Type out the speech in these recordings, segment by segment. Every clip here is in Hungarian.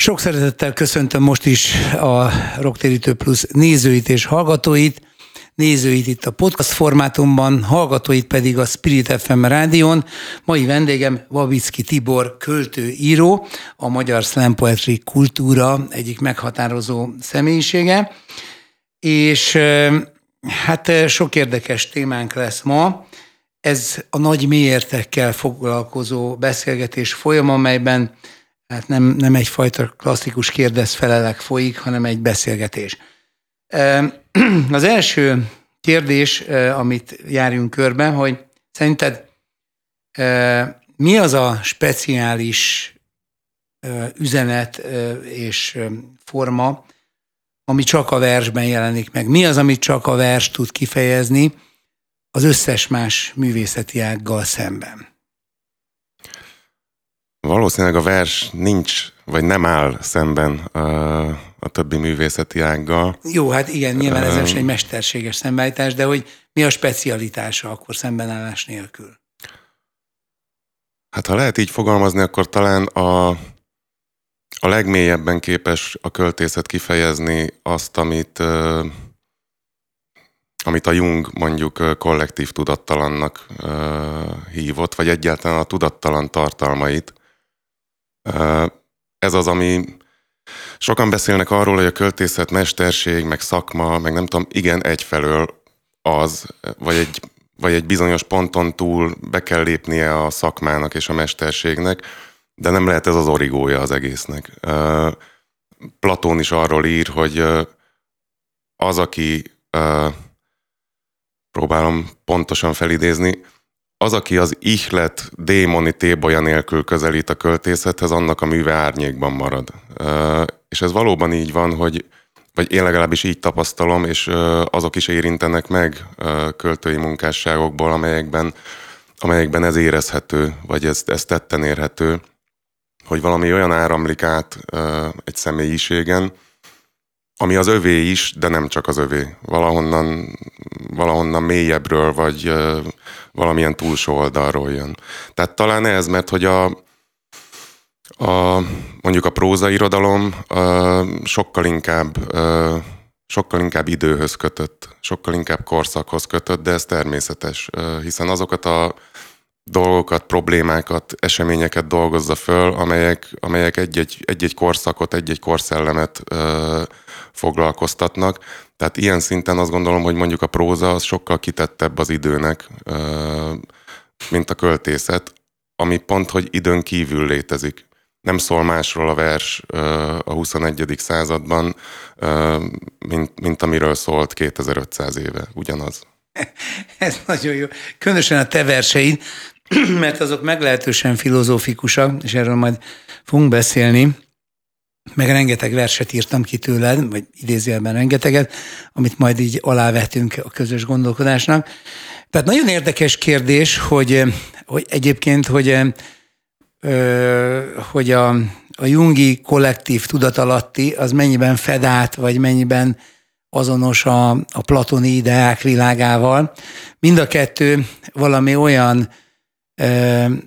Sok szeretettel köszöntöm most is a Rocktérítő Plus nézőit és hallgatóit, nézőit itt a podcast formátumban, hallgatóit pedig a Spirit FM rádión. Mai vendégem Vavicki Tibor, költő, író, a magyar slam poetry kultúra egyik meghatározó személyisége, és hát sok érdekes témánk lesz ma. Ez a nagy mélyértekkel foglalkozó beszélgetés folyam, amelyben hát nem, nem egyfajta klasszikus kérdez-felelek folyik, hanem egy beszélgetés. Az első kérdés, amit járjunk körbe, hogy szerinted mi az a speciális üzenet és forma, ami csak a versben jelenik meg? Mi az, amit csak a vers tud kifejezni az összes más művészeti ággal szemben? Valószínűleg a vers nincs, vagy nem áll szemben a, a többi művészeti ággal. Jó, hát igen, nyilván ez is egy mesterséges szembeállítás, de hogy mi a specialitása akkor szembenállás nélkül? Hát ha lehet így fogalmazni, akkor talán a, a legmélyebben képes a költészet kifejezni azt, amit, amit a Jung mondjuk kollektív tudattalannak hívott, vagy egyáltalán a tudattalan tartalmait. Ez az, ami sokan beszélnek arról, hogy a költészet mesterség, meg szakma, meg nem tudom, igen, egyfelől az, vagy egy, vagy egy bizonyos ponton túl be kell lépnie a szakmának és a mesterségnek, de nem lehet ez az origója az egésznek. Platón is arról ír, hogy az, aki próbálom pontosan felidézni, az, aki az ihlet démoni tébolya nélkül közelít a költészethez, annak a műve árnyékban marad. És ez valóban így van, hogy vagy én legalábbis így tapasztalom, és azok is érintenek meg költői munkásságokból, amelyekben, amelyekben ez érezhető, vagy ez, ez tetten érhető, hogy valami olyan áramlik át egy személyiségen, ami az övé is, de nem csak az övé. Valahonnan, valahonnan mélyebbről, vagy valamilyen túlsó oldalról jön. Tehát talán ez, mert hogy a, a mondjuk a prózairodalom sokkal inkább sokkal inkább időhöz kötött, sokkal inkább korszakhoz kötött, de ez természetes, hiszen azokat a dolgokat, problémákat, eseményeket dolgozza föl, amelyek, amelyek egy-egy, egy-egy korszakot, egy-egy korszellemet ö, foglalkoztatnak. Tehát ilyen szinten azt gondolom, hogy mondjuk a próza az sokkal kitettebb az időnek, ö, mint a költészet, ami pont, hogy időn kívül létezik. Nem szól másról a vers ö, a 21. században, ö, mint, mint amiről szólt 2500 éve, ugyanaz. Ez nagyon jó. Különösen a te verseid, mert azok meglehetősen filozófikusak, és erről majd fogunk beszélni, meg rengeteg verset írtam ki tőled, vagy idézőjelben rengeteget, amit majd így alávetünk a közös gondolkodásnak. Tehát nagyon érdekes kérdés, hogy, hogy egyébként, hogy, hogy a, a jungi kollektív tudatalatti az mennyiben fed át, vagy mennyiben azonos a, a platoni ideák világával. Mind a kettő valami olyan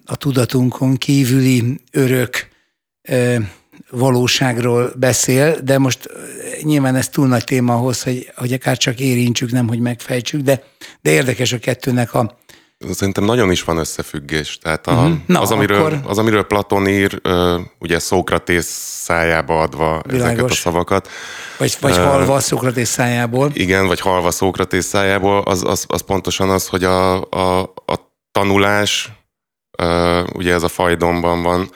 a tudatunkon kívüli örök valóságról beszél, de most nyilván ez túl nagy téma ahhoz, hogy, hogy akár csak érintsük, nem hogy megfejtsük, de, de érdekes a kettőnek a, Szerintem nagyon is van összefüggés. Tehát a, uh-huh. Na, az, amiről, akkor... az, amiről Platon ír, ugye Szókratész szájába adva Világos. ezeket a szavakat. Vagy, vagy halva Szókratész szájából. Igen, vagy halva Szókratész szájából, az, az, az pontosan az, hogy a, a, a tanulás, ugye ez a fajdomban van,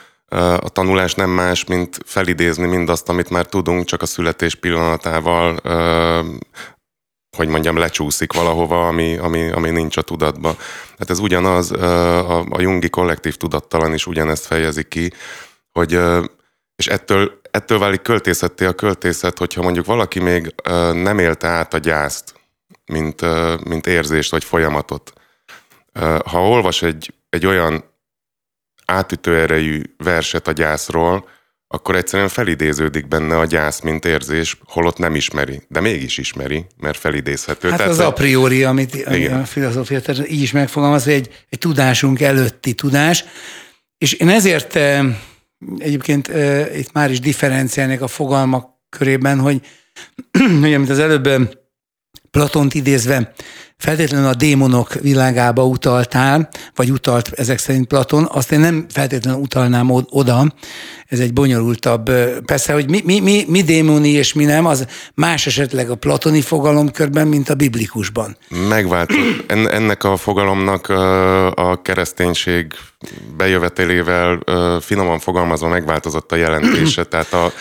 a tanulás nem más, mint felidézni mindazt, amit már tudunk, csak a születés pillanatával hogy mondjam, lecsúszik valahova, ami, ami, ami nincs a tudatba. Hát ez ugyanaz, a, a jungi kollektív tudattalan is ugyanezt fejezi ki, hogy és ettől, ettől válik költészetté a költészet, hogyha mondjuk valaki még nem élte át a gyászt, mint, mint érzést vagy folyamatot. Ha olvas egy, egy olyan átütő erejű verset a gyászról, akkor egyszerűen felidéződik benne a gyász, mint érzés, holott nem ismeri, de mégis ismeri, mert felidézhető. Hát Tehát az a priori, amit igen. a filozófia így is megfogalmaz, hogy egy, egy tudásunk előtti tudás, és én ezért egyébként itt már is differenciálnék a fogalmak körében, hogy, hogy amit az előbb Platont idézve feltétlenül a démonok világába utaltál, vagy utalt ezek szerint Platon, azt én nem feltétlenül utalnám oda, ez egy bonyolultabb, persze, hogy mi, mi, mi, mi démoni és mi nem, az más esetleg a platoni fogalomkörben, mint a biblikusban. Megváltozott. Ennek a fogalomnak a kereszténység bejövetelével finoman fogalmazva megváltozott a jelentése. Tehát a,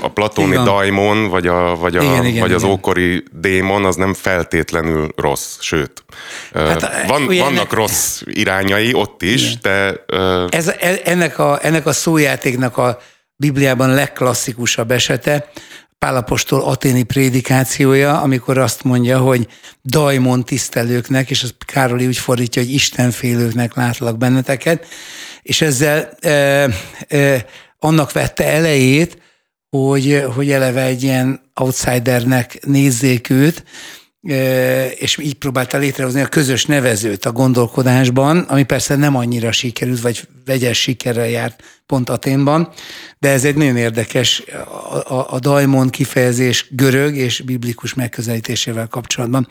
a platoni daimon, vagy, a, vagy, a, igen, igen, vagy az igen. ókori démon, az nem feltétlenül rossz, sőt. Hát, Van, vannak ennek... rossz irányai ott is, igen. de... Ez, e, ennek, a, ennek a szójátéknak a Bibliában legklasszikusabb esete, Pálapostól aténi prédikációja, amikor azt mondja, hogy dajmon tisztelőknek, és az Károli úgy fordítja, hogy istenfélőknek látlak benneteket, és ezzel e, e, annak vette elejét, hogy, hogy eleve egy ilyen outsidernek nézzék őt, és így próbálta létrehozni a közös nevezőt a gondolkodásban, ami persze nem annyira sikerült, vagy vegyes sikerrel járt pont Aténban, de ez egy nagyon érdekes a, a, a daimon kifejezés görög és biblikus megközelítésével kapcsolatban.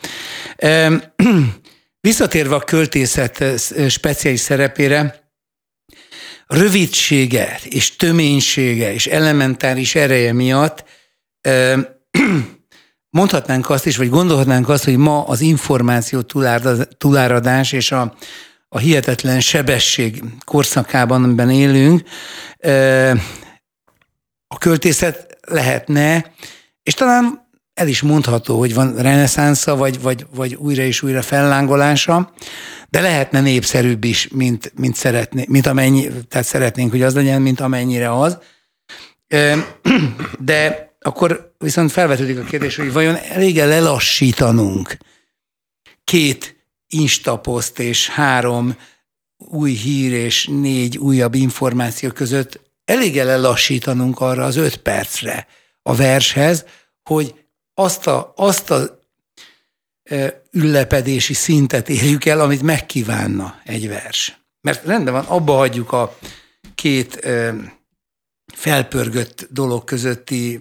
Visszatérve a költészet speciális szerepére, rövidsége és töménysége és elementáris ereje miatt mondhatnánk azt is, vagy gondolhatnánk azt, hogy ma az információ túláradás és a, a hihetetlen sebesség korszakában, amiben élünk, a költészet lehetne, és talán el is mondható, hogy van reneszánsza, vagy, vagy, vagy újra és újra fellángolása, de lehetne népszerűbb is, mint, mint, szeretné, mint amennyi, tehát szeretnénk, hogy az legyen, mint amennyire az. De akkor viszont felvetődik a kérdés, hogy vajon elég-e lelassítanunk két instaposzt és három új hír és négy újabb információ között elég-e lelassítanunk arra az öt percre a vershez, hogy azt a, azt a üllepedési szintet érjük el, amit megkívánna egy vers. Mert rendben van, abba hagyjuk a két felpörgött dolog közötti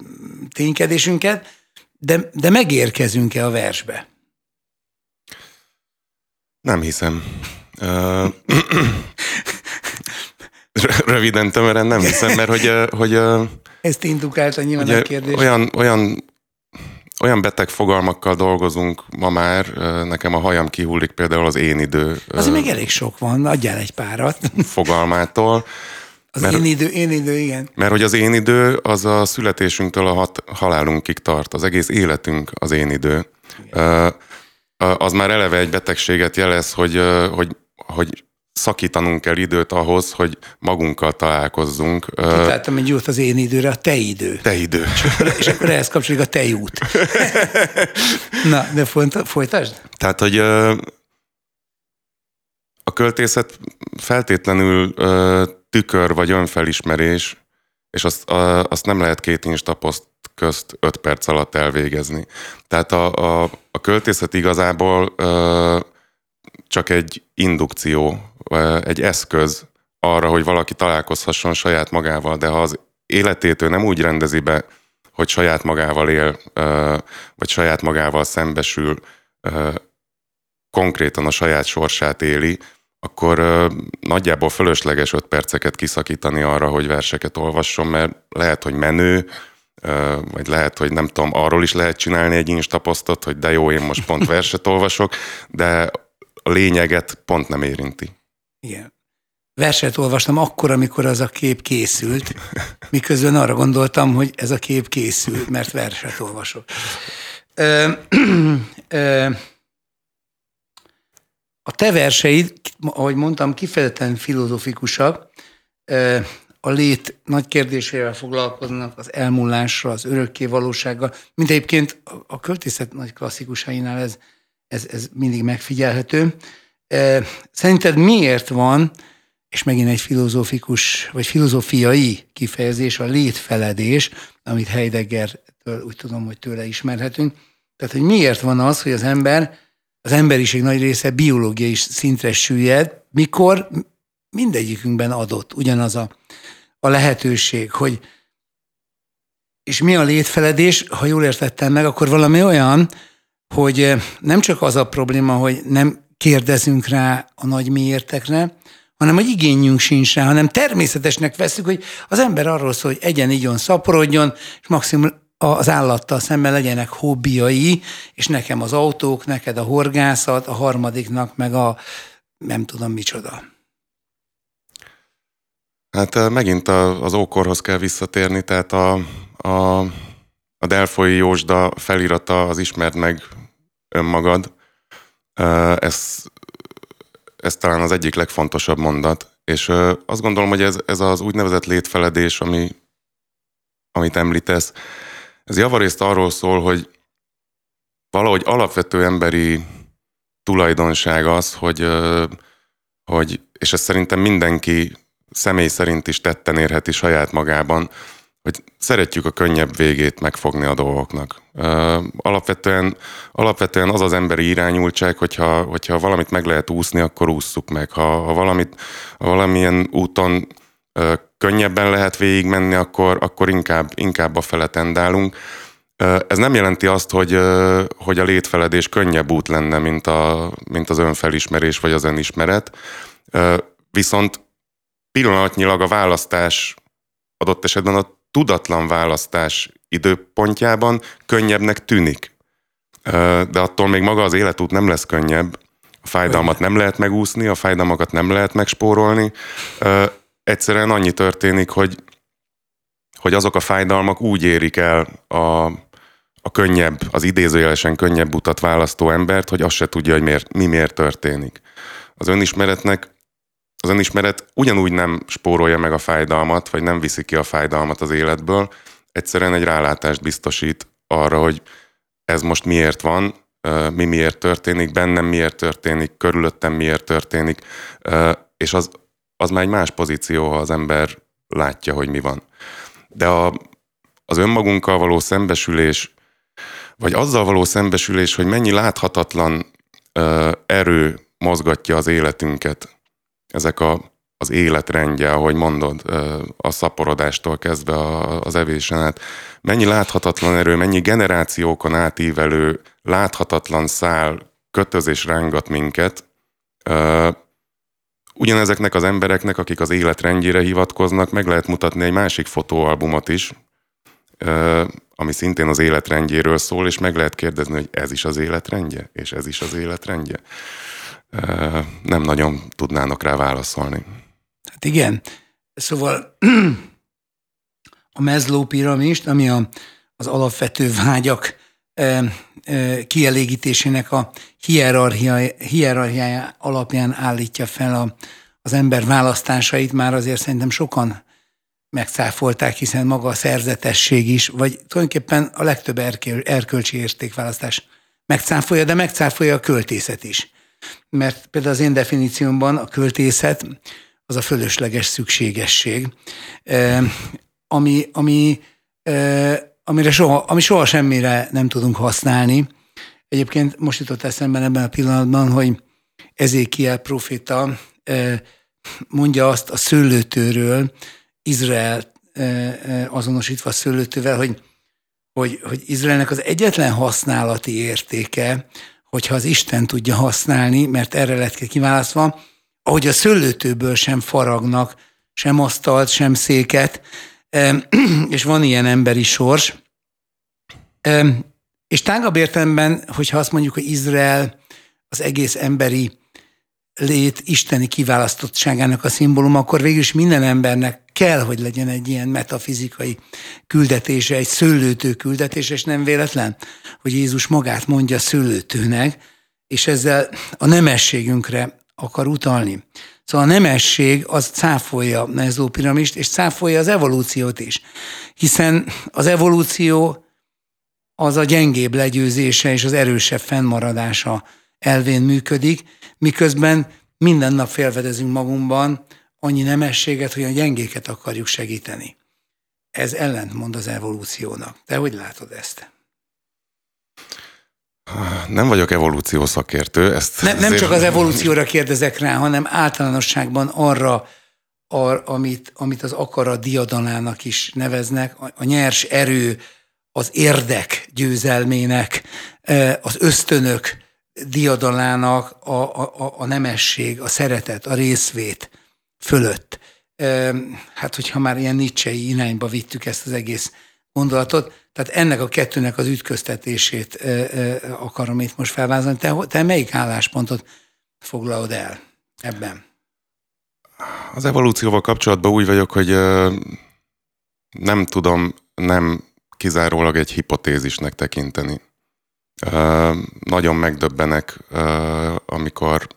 ténykedésünket, de, de megérkezünk-e a versbe? Nem hiszem. Röviden, tömören nem hiszem, mert hogy... hogy Ezt indukálta nyilván a kérdés. Olyan, olyan, olyan beteg fogalmakkal dolgozunk ma már, nekem a hajam kihullik például az én idő. Azért még elég sok van, adjál egy párat. Fogalmától. Az mert, én idő, én idő, igen. Mert hogy az én idő az a születésünktől a hat, halálunkig tart, az egész életünk az én idő. Igen. Az már eleve egy betegséget jelez, hogy, hogy, hogy szakítanunk kell időt ahhoz, hogy magunkkal találkozzunk. Kitáltam egy jót az én időre, a te idő. Te idő. És akkor, és akkor ehhez kapcsolódik a te út. Na, de folytasd. Tehát, hogy a költészet feltétlenül tükör vagy önfelismerés, és azt, azt nem lehet két instaposzt közt öt perc alatt elvégezni. Tehát a, a, a költészet igazából ö, csak egy indukció, egy eszköz arra, hogy valaki találkozhasson saját magával, de ha az életét ő nem úgy rendezi be, hogy saját magával él, ö, vagy saját magával szembesül, ö, konkrétan a saját sorsát éli, akkor nagyjából fölösleges öt perceket kiszakítani arra, hogy verseket olvasson, mert lehet, hogy menő, vagy lehet, hogy nem tudom, arról is lehet csinálni egy instaposztot, hogy de jó, én most pont verset olvasok, de a lényeget pont nem érinti. Igen. Verset olvastam akkor, amikor az a kép készült, miközben arra gondoltam, hogy ez a kép készült, mert verset olvasok. Ö, ö, a te verseid, ahogy mondtam, kifejezetten filozofikusak, a lét nagy kérdésével foglalkoznak, az elmúlásra, az örökké valósággal, mint egyébként a költészet nagy klasszikusainál ez, ez, ez mindig megfigyelhető. Szerinted miért van, és megint egy filozófikus, vagy filozófiai kifejezés, a létfeledés, amit Heidegger úgy tudom, hogy tőle ismerhetünk. Tehát, hogy miért van az, hogy az ember az emberiség nagy része biológiai szintre süllyed, mikor mindegyikünkben adott ugyanaz a, a lehetőség, hogy és mi a létfeledés, ha jól értettem meg, akkor valami olyan, hogy nem csak az a probléma, hogy nem kérdezünk rá a nagy miértekre, hanem hogy igényünk sincs rá, hanem természetesnek veszük, hogy az ember arról szól, hogy egyen, igyon, szaporodjon, és maximum az állattal szemben legyenek hobbiai, és nekem az autók, neked a horgászat, a harmadiknak meg a nem tudom micsoda. Hát megint az ókorhoz kell visszatérni, tehát a, a, a Delfoi Jósda felirata az ismert meg önmagad. Ez, ez talán az egyik legfontosabb mondat. És azt gondolom, hogy ez, ez az úgynevezett létfeledés, ami, amit említesz, ez javarészt arról szól, hogy valahogy alapvető emberi tulajdonság az, hogy, hogy és ezt szerintem mindenki személy szerint is tetten érheti saját magában, hogy szeretjük a könnyebb végét megfogni a dolgoknak. Alapvetően, alapvetően az az emberi irányultság, hogyha, hogyha valamit meg lehet úszni, akkor ússzuk meg. Ha, ha, valamit, ha valamilyen úton könnyebben lehet végigmenni, akkor, akkor inkább, inkább a fele tendálunk. Ez nem jelenti azt, hogy, hogy a létfeledés könnyebb út lenne, mint, a, mint az önfelismerés vagy az önismeret. Viszont pillanatnyilag a választás adott esetben a tudatlan választás időpontjában könnyebbnek tűnik. De attól még maga az életút nem lesz könnyebb. A fájdalmat nem lehet megúszni, a fájdalmakat nem lehet megspórolni. Egyszerűen annyi történik, hogy, hogy azok a fájdalmak úgy érik el a, a könnyebb, az idézőjelesen könnyebb utat választó embert, hogy azt se tudja, hogy miért, mi miért történik. Az önismeretnek az önismeret ugyanúgy nem spórolja meg a fájdalmat, vagy nem viszi ki a fájdalmat az életből, egyszerűen egy rálátást biztosít arra, hogy ez most miért van, mi miért történik, bennem miért történik, körülöttem miért történik, és az, az már egy más pozíció, ha az ember látja, hogy mi van. De a, az önmagunkkal való szembesülés, vagy azzal való szembesülés, hogy mennyi láthatatlan erő mozgatja az életünket, ezek a, az életrendje, ahogy mondod, a szaporodástól kezdve az evésen át, mennyi láthatatlan erő, mennyi generációkon átívelő láthatatlan szál kötöz és rángat minket, ugyanezeknek az embereknek, akik az életrendjére hivatkoznak, meg lehet mutatni egy másik fotóalbumot is, ami szintén az életrendjéről szól, és meg lehet kérdezni, hogy ez is az életrendje, és ez is az életrendje nem nagyon tudnának rá válaszolni. Hát igen. Szóval a mezló piramist, ami a, az alapvető vágyak kielégítésének a hierarchia, hierarchiája alapján állítja fel a, az ember választásait, már azért szerintem sokan megcáfolták, hiszen maga a szerzetesség is, vagy tulajdonképpen a legtöbb erköl, erkölcsi értékválasztás megcáfolja, de megcáfolja a költészet is. Mert például az én definíciómban a költészet az a fölösleges szükségesség, ami, ami, amire soha, ami soha semmire nem tudunk használni. Egyébként most jutott eszembe ebben a pillanatban, hogy Ezékiel profita mondja azt a szőlőtőről, Izrael azonosítva a szőlőtővel, hogy, hogy, hogy Izraelnek az egyetlen használati értéke hogyha az Isten tudja használni, mert erre lett kiválasztva, ahogy a szőlőtőből sem faragnak, sem asztalt, sem széket, és van ilyen emberi sors. És tágabb értelemben, hogyha azt mondjuk, hogy Izrael az egész emberi lét isteni kiválasztottságának a szimbóluma, akkor végül is minden embernek kell, hogy legyen egy ilyen metafizikai küldetése, egy szőlőtő küldetése, és nem véletlen, hogy Jézus magát mondja szőlőtőnek, és ezzel a nemességünkre akar utalni. Szóval a nemesség az cáfolja a mezópiramist, és cáfolja az evolúciót is. Hiszen az evolúció az a gyengébb legyőzése és az erősebb fennmaradása elvén működik, miközben minden nap felfedezünk magunkban annyi nemességet, hogy a gyengéket akarjuk segíteni. Ez ellentmond az evolúciónak. Te hogy látod ezt? Nem vagyok evolúció szakértő. Ezt ne, nem csak az evolúcióra kérdezek rá, hanem általánosságban arra a, amit, amit az akarat diadalának is neveznek, a, a nyers erő, az érdek győzelmének, az ösztönök diadalának a, a, a nemesség, a szeretet, a részvét fölött. Hát, hogyha már ilyen nicsei irányba vittük ezt az egész gondolatot, tehát ennek a kettőnek az ütköztetését akarom itt most felvázolni. Te, te melyik álláspontot foglalod el ebben? Az evolúcióval kapcsolatban úgy vagyok, hogy nem tudom nem kizárólag egy hipotézisnek tekinteni. Nagyon megdöbbenek, amikor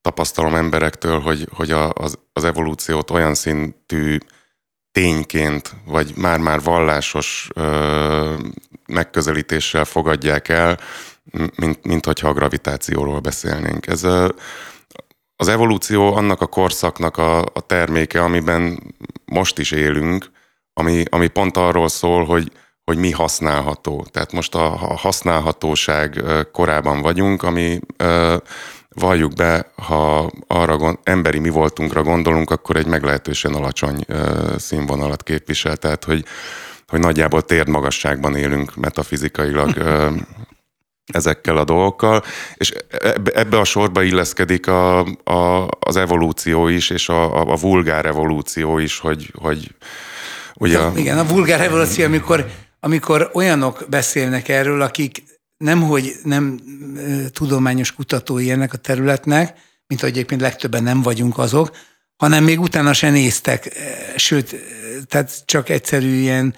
tapasztalom emberektől, hogy, hogy az, az evolúciót olyan szintű tényként, vagy már-már vallásos ö, megközelítéssel fogadják el, mint, mint hogyha a gravitációról beszélnénk. Ez ö, az evolúció annak a korszaknak a, a terméke, amiben most is élünk, ami, ami pont arról szól, hogy, hogy mi használható. Tehát most a, a használhatóság korában vagyunk, ami ö, valljuk be, ha arra gond, emberi mi voltunkra gondolunk, akkor egy meglehetősen alacsony színvonalat képvisel. Tehát, hogy, hogy nagyjából térdmagasságban élünk metafizikailag ezekkel a dolgokkal, és ebbe a sorba illeszkedik a, a, az evolúció is, és a, a, a vulgár evolúció is, hogy, hogy ugye... Ja, igen, a vulgár evolúció, amikor, amikor olyanok beszélnek erről, akik nemhogy nem tudományos kutatói ennek a területnek, mint ahogy egyébként legtöbben nem vagyunk azok, hanem még utána se néztek, sőt, tehát csak egyszerű ilyen,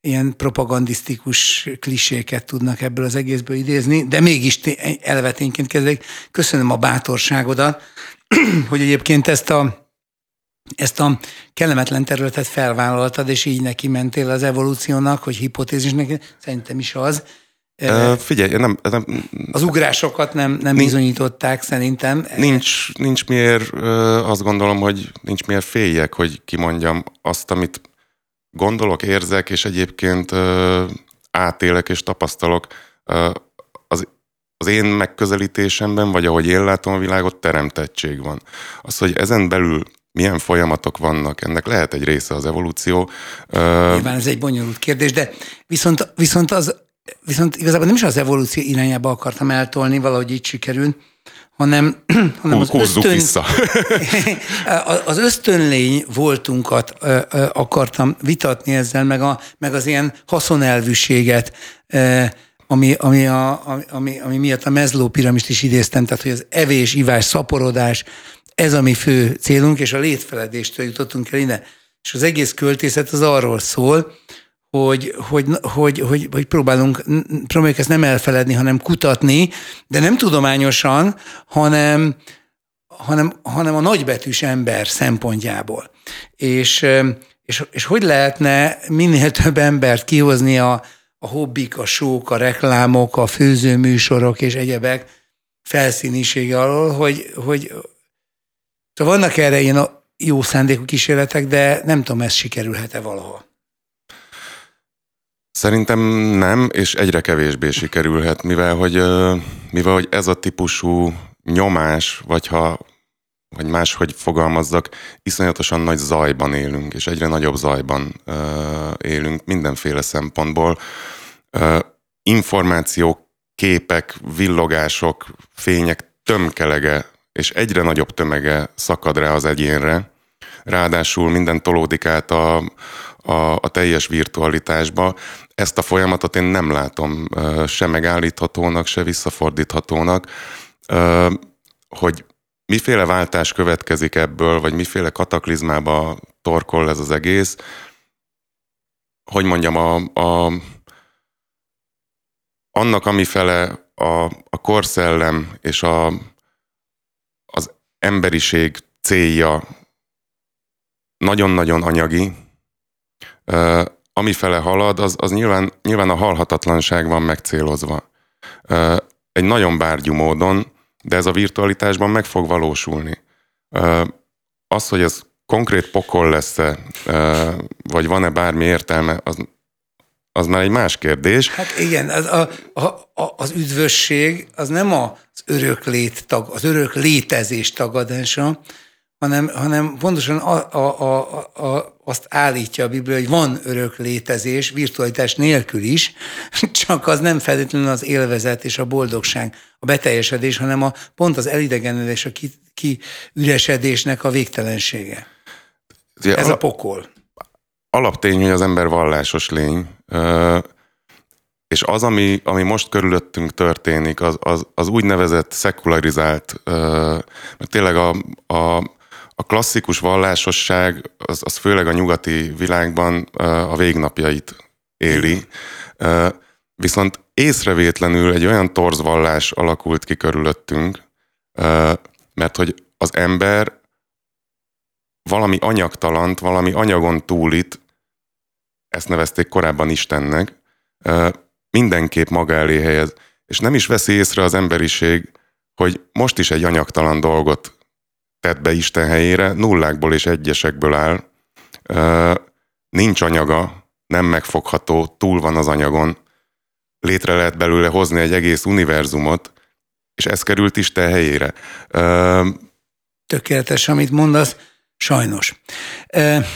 ilyen propagandisztikus kliséket tudnak ebből az egészből idézni, de mégis elvetényként kezdek. Köszönöm a bátorságodat, hogy egyébként ezt a ezt a kellemetlen területet felvállaltad, és így neki mentél az evolúciónak, hogy hipotézisnek, szerintem is az, Uh, figyelj, nem, nem... Az ugrásokat nem, nem nincs, bizonyították szerintem. Nincs, nincs miért, azt gondolom, hogy nincs miért féljek, hogy kimondjam azt, amit gondolok, érzek, és egyébként átélek és tapasztalok. Az, az én megközelítésemben, vagy ahogy én látom a világot, teremtettség van. Az, hogy ezen belül milyen folyamatok vannak, ennek lehet egy része az evolúció. Nyilván ez egy bonyolult kérdés, de viszont, viszont az Viszont igazából nem is az evolúció irányába akartam eltolni, valahogy így sikerült, hanem, hanem az, ösztön, vissza. az ösztönlény voltunkat akartam vitatni ezzel, meg, a, meg az ilyen haszonelvűséget, ami, ami, a, ami, ami miatt a mezló piramist is idéztem, tehát hogy az evés, ivás, szaporodás, ez a mi fő célunk, és a létfeledéstől jutottunk el ide. És az egész költészet az arról szól, hogy, hogy, hogy, hogy, hogy próbálunk, próbáljuk ezt nem elfeledni, hanem kutatni, de nem tudományosan, hanem, hanem, hanem a nagybetűs ember szempontjából. És, és, és hogy lehetne minél több embert kihozni a, a hobbik, a sók, a reklámok, a főzőműsorok és egyebek felszínisége alól, hogy, hogy szóval vannak erre ilyen jó szándékú kísérletek, de nem tudom, ez sikerülhet-e valahol. Szerintem nem, és egyre kevésbé sikerülhet, mivel hogy, mivel hogy ez a típusú nyomás, vagy ha vagy máshogy fogalmazzak, iszonyatosan nagy zajban élünk, és egyre nagyobb zajban uh, élünk mindenféle szempontból. Uh, információk, képek, villogások, fények tömkelege, és egyre nagyobb tömege szakad rá az egyénre. Ráadásul minden tolódik át a, a, a teljes virtualitásba. Ezt a folyamatot én nem látom se megállíthatónak, se visszafordíthatónak, hogy miféle váltás következik ebből, vagy miféle kataklizmába torkol ez az egész, hogy mondjam, a, a, annak, amifele a, a korszellem és a, az emberiség célja nagyon-nagyon anyagi, ami fele halad, az, az nyilván, nyilván a halhatatlanság van megcélozva. Egy nagyon bárgyú módon, de ez a virtualitásban meg fog valósulni. Az, hogy ez konkrét pokol lesz-e, vagy van-e bármi értelme, az, az már egy más kérdés. Hát igen, az, a, a, az üdvösség az nem az örök lét tag, az örök létezés tagadása, hanem, hanem pontosan a, a, a, a, azt állítja a Biblia, hogy van örök létezés, virtualitás nélkül is, csak az nem feltétlenül az élvezet és a boldogság, a beteljesedés, hanem a, pont az elidegenedés, a kiüresedésnek ki a végtelensége. Ez a pokol. Alaptény, hogy az ember vallásos lény, és az, ami, ami most körülöttünk történik, az, az, az úgynevezett szekularizált, mert tényleg a, a, a klasszikus vallásosság, az, az főleg a nyugati világban a végnapjait éli. Viszont észrevétlenül egy olyan torzvallás alakult ki körülöttünk, mert hogy az ember valami anyagtalant, valami anyagon túlit, ezt nevezték korábban Istennek, mindenképp maga elé helyez. És nem is veszi észre az emberiség, hogy most is egy anyagtalan dolgot tett be Isten helyére, nullákból és egyesekből áll. Nincs anyaga, nem megfogható, túl van az anyagon. Létre lehet belőle hozni egy egész univerzumot, és ez került Isten helyére. Tökéletes, amit mondasz. Sajnos.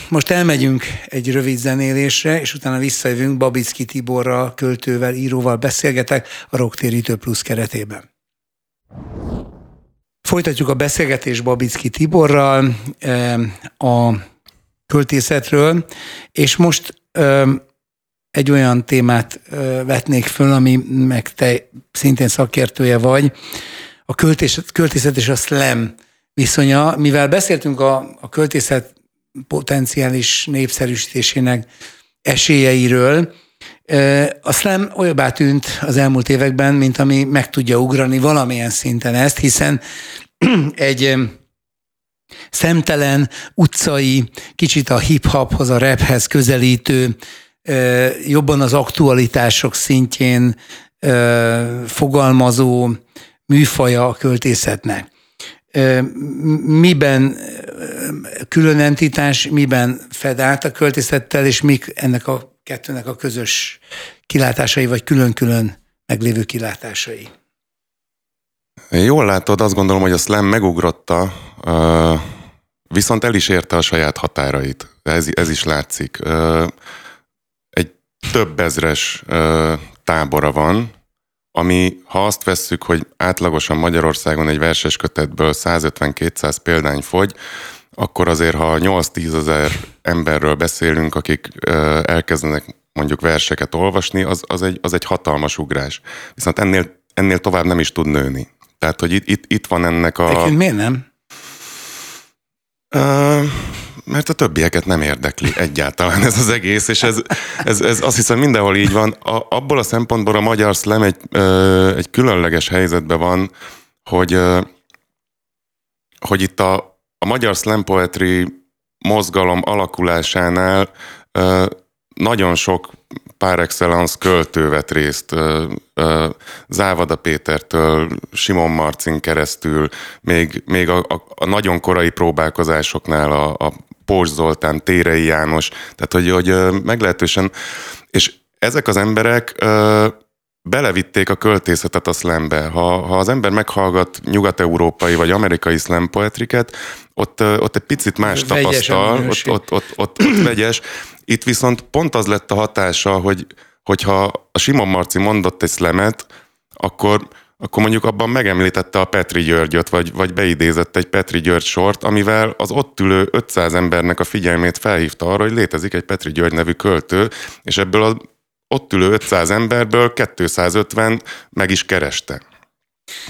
Most elmegyünk egy rövid zenélésre, és utána visszajövünk Babicki Tiborral, költővel, íróval beszélgetek a Rocktérítő Plusz keretében. Folytatjuk a beszélgetést Babicki Tiborral a költészetről, és most egy olyan témát vetnék föl, ami meg te szintén szakértője vagy, a költészet, költészet és a slam viszonya, mivel beszéltünk a, a költészet potenciális népszerűsítésének esélyeiről, a slam olyabbá tűnt az elmúlt években, mint ami meg tudja ugrani valamilyen szinten ezt, hiszen egy szemtelen, utcai, kicsit a hip-hophoz, a raphez közelítő, jobban az aktualitások szintjén fogalmazó műfaja a költészetnek. Miben külön entitás, miben fed át a költészettel, és mik ennek a kettőnek a közös kilátásai, vagy külön-külön meglévő kilátásai? Jól látod, azt gondolom, hogy a slam megugrotta, viszont el is érte a saját határait. Ez, ez is látszik. Egy több ezres tábora van, ami, ha azt vesszük, hogy átlagosan Magyarországon egy verses kötetből 150-200 példány fogy, akkor azért, ha 8-10 ezer emberről beszélünk, akik elkezdenek mondjuk verseket olvasni, az, az, egy, az egy hatalmas ugrás. Viszont ennél, ennél tovább nem is tud nőni. Tehát, hogy itt, itt, itt van ennek a... Egyébként miért nem? Uh, mert a többieket nem érdekli egyáltalán ez az egész, és ez, ez, ez azt hiszem mindenhol így van. A, abból a szempontból a magyar slam egy, ö, egy különleges helyzetben van, hogy, ö, hogy itt a, a magyar slam poetry mozgalom alakulásánál nagyon sok pár excellence költő vett részt, Závada Pétertől, Simon Marcin keresztül, még, még a, a, a nagyon korai próbálkozásoknál a, a Pors Zoltán, Térei János, tehát hogy, hogy meglehetősen, és ezek az emberek belevitték a költészetet a slambe. Ha, ha az ember meghallgat nyugat-európai vagy amerikai slam poetriket, ott, ott egy picit más tapasztal, ott, ott, ott, ott, ott vegyes. Itt viszont pont az lett a hatása, hogy hogyha a Simon Marci mondott egy slamet, akkor akkor mondjuk abban megemlítette a Petri Györgyöt, vagy, vagy beidézett egy Petri György sort, amivel az ott ülő 500 embernek a figyelmét felhívta arra, hogy létezik egy Petri György nevű költő, és ebből az ott ülő 500 emberből 250 meg is kereste.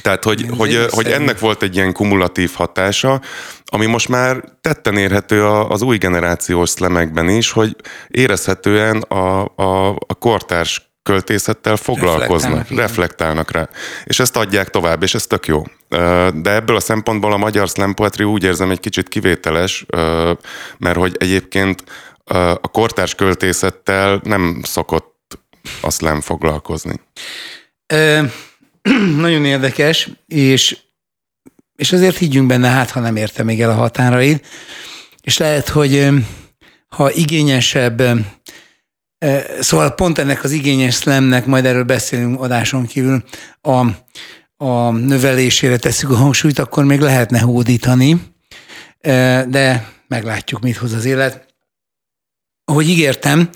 Tehát, hogy, hogy, hogy ennek volt egy ilyen kumulatív hatása, ami most már tetten érhető az új generációs szlemekben is, hogy érezhetően a, a, a kortárs költészettel foglalkoznak, reflektálnak, reflektálnak rá. És ezt adják tovább, és ez tök jó. De ebből a szempontból a magyar slam poetry úgy érzem egy kicsit kivételes, mert hogy egyébként a kortárs költészettel nem szokott a slam foglalkozni. Ö, nagyon érdekes, és, és azért higgyünk benne, hát ha nem érte még el a határaid, és lehet, hogy ha igényesebb Szóval pont ennek az igényes szlemnek, majd erről beszélünk adáson kívül, a, a növelésére tesszük a hangsúlyt, akkor még lehetne hódítani. de meglátjuk, mit hoz az élet. Ahogy ígértem,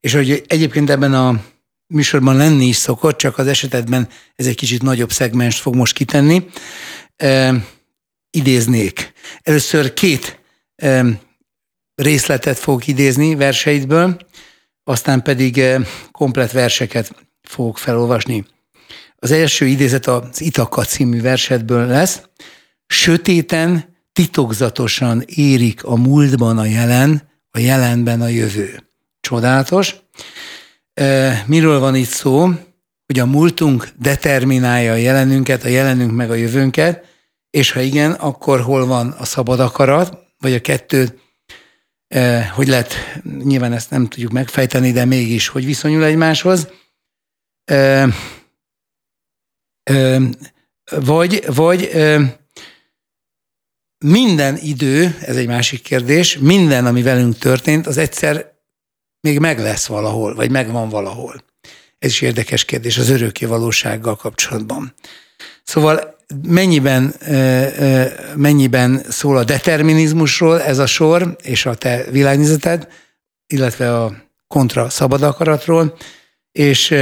és hogy egyébként ebben a műsorban lenni is szokott, csak az esetedben ez egy kicsit nagyobb szegmens fog most kitenni. E, idéznék. Először két e, részletet fogok idézni verseidből, aztán pedig e, komplet verseket fogok felolvasni. Az első idézet az Itaka című versetből lesz. Sötéten, titokzatosan érik a múltban a jelen, a jelenben a jövő. Csodálatos. Miről van itt szó? Hogy a múltunk determinálja a jelenünket, a jelenünk meg a jövőnket, és ha igen, akkor hol van a szabad akarat, vagy a kettő, hogy lehet, nyilván ezt nem tudjuk megfejteni, de mégis, hogy viszonyul egymáshoz. Vagy, vagy minden idő, ez egy másik kérdés, minden, ami velünk történt, az egyszer még meg lesz valahol, vagy megvan valahol. Ez is érdekes kérdés az örökké valósággal kapcsolatban. Szóval mennyiben, mennyiben szól a determinizmusról ez a sor, és a te világnézeted, illetve a kontra szabad akaratról, és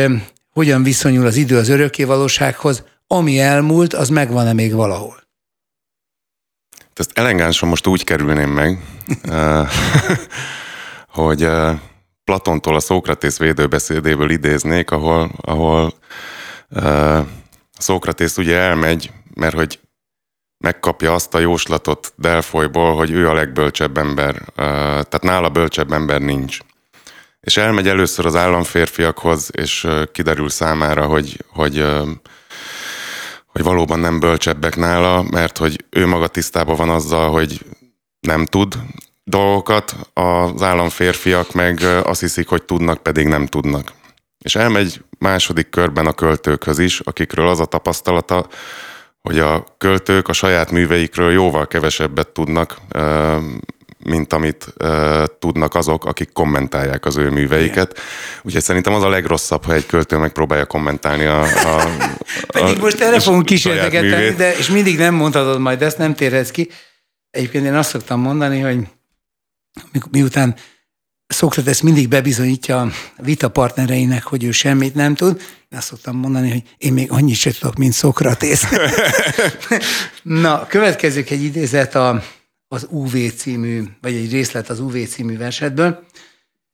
hogyan viszonyul az idő az örökké valósághoz, ami elmúlt, az megvan-e még valahol? Ezt elegánsan most úgy kerülném meg, hogy Platontól a Szókratész védőbeszédéből idéznék, ahol, ahol uh, Szókratész ugye elmegy, mert hogy megkapja azt a jóslatot Delfolyból, hogy ő a legbölcsebb ember, uh, tehát nála bölcsebb ember nincs. És elmegy először az államférfiakhoz, és uh, kiderül számára, hogy, hogy uh, hogy valóban nem bölcsebbek nála, mert hogy ő maga tisztában van azzal, hogy nem tud, dolgokat, az államférfiak meg azt hiszik, hogy tudnak, pedig nem tudnak. És elmegy második körben a költőkhöz is, akikről az a tapasztalata, hogy a költők a saját műveikről jóval kevesebbet tudnak, mint amit tudnak azok, akik kommentálják az ő műveiket. Igen. Úgyhogy szerintem az a legrosszabb, ha egy költő megpróbálja kommentálni a, a, Pedig a, most erre fogunk kísérleteket de és mindig nem mondhatod majd, ezt nem térhetsz ki. Egyébként én azt szoktam mondani, hogy miután Szokrates mindig bebizonyítja a vita partnereinek, hogy ő semmit nem tud. Én azt szoktam mondani, hogy én még annyit sem tudok, mint Szokratész. Na, következik egy idézet a, az UV című, vagy egy részlet az UV című versetből.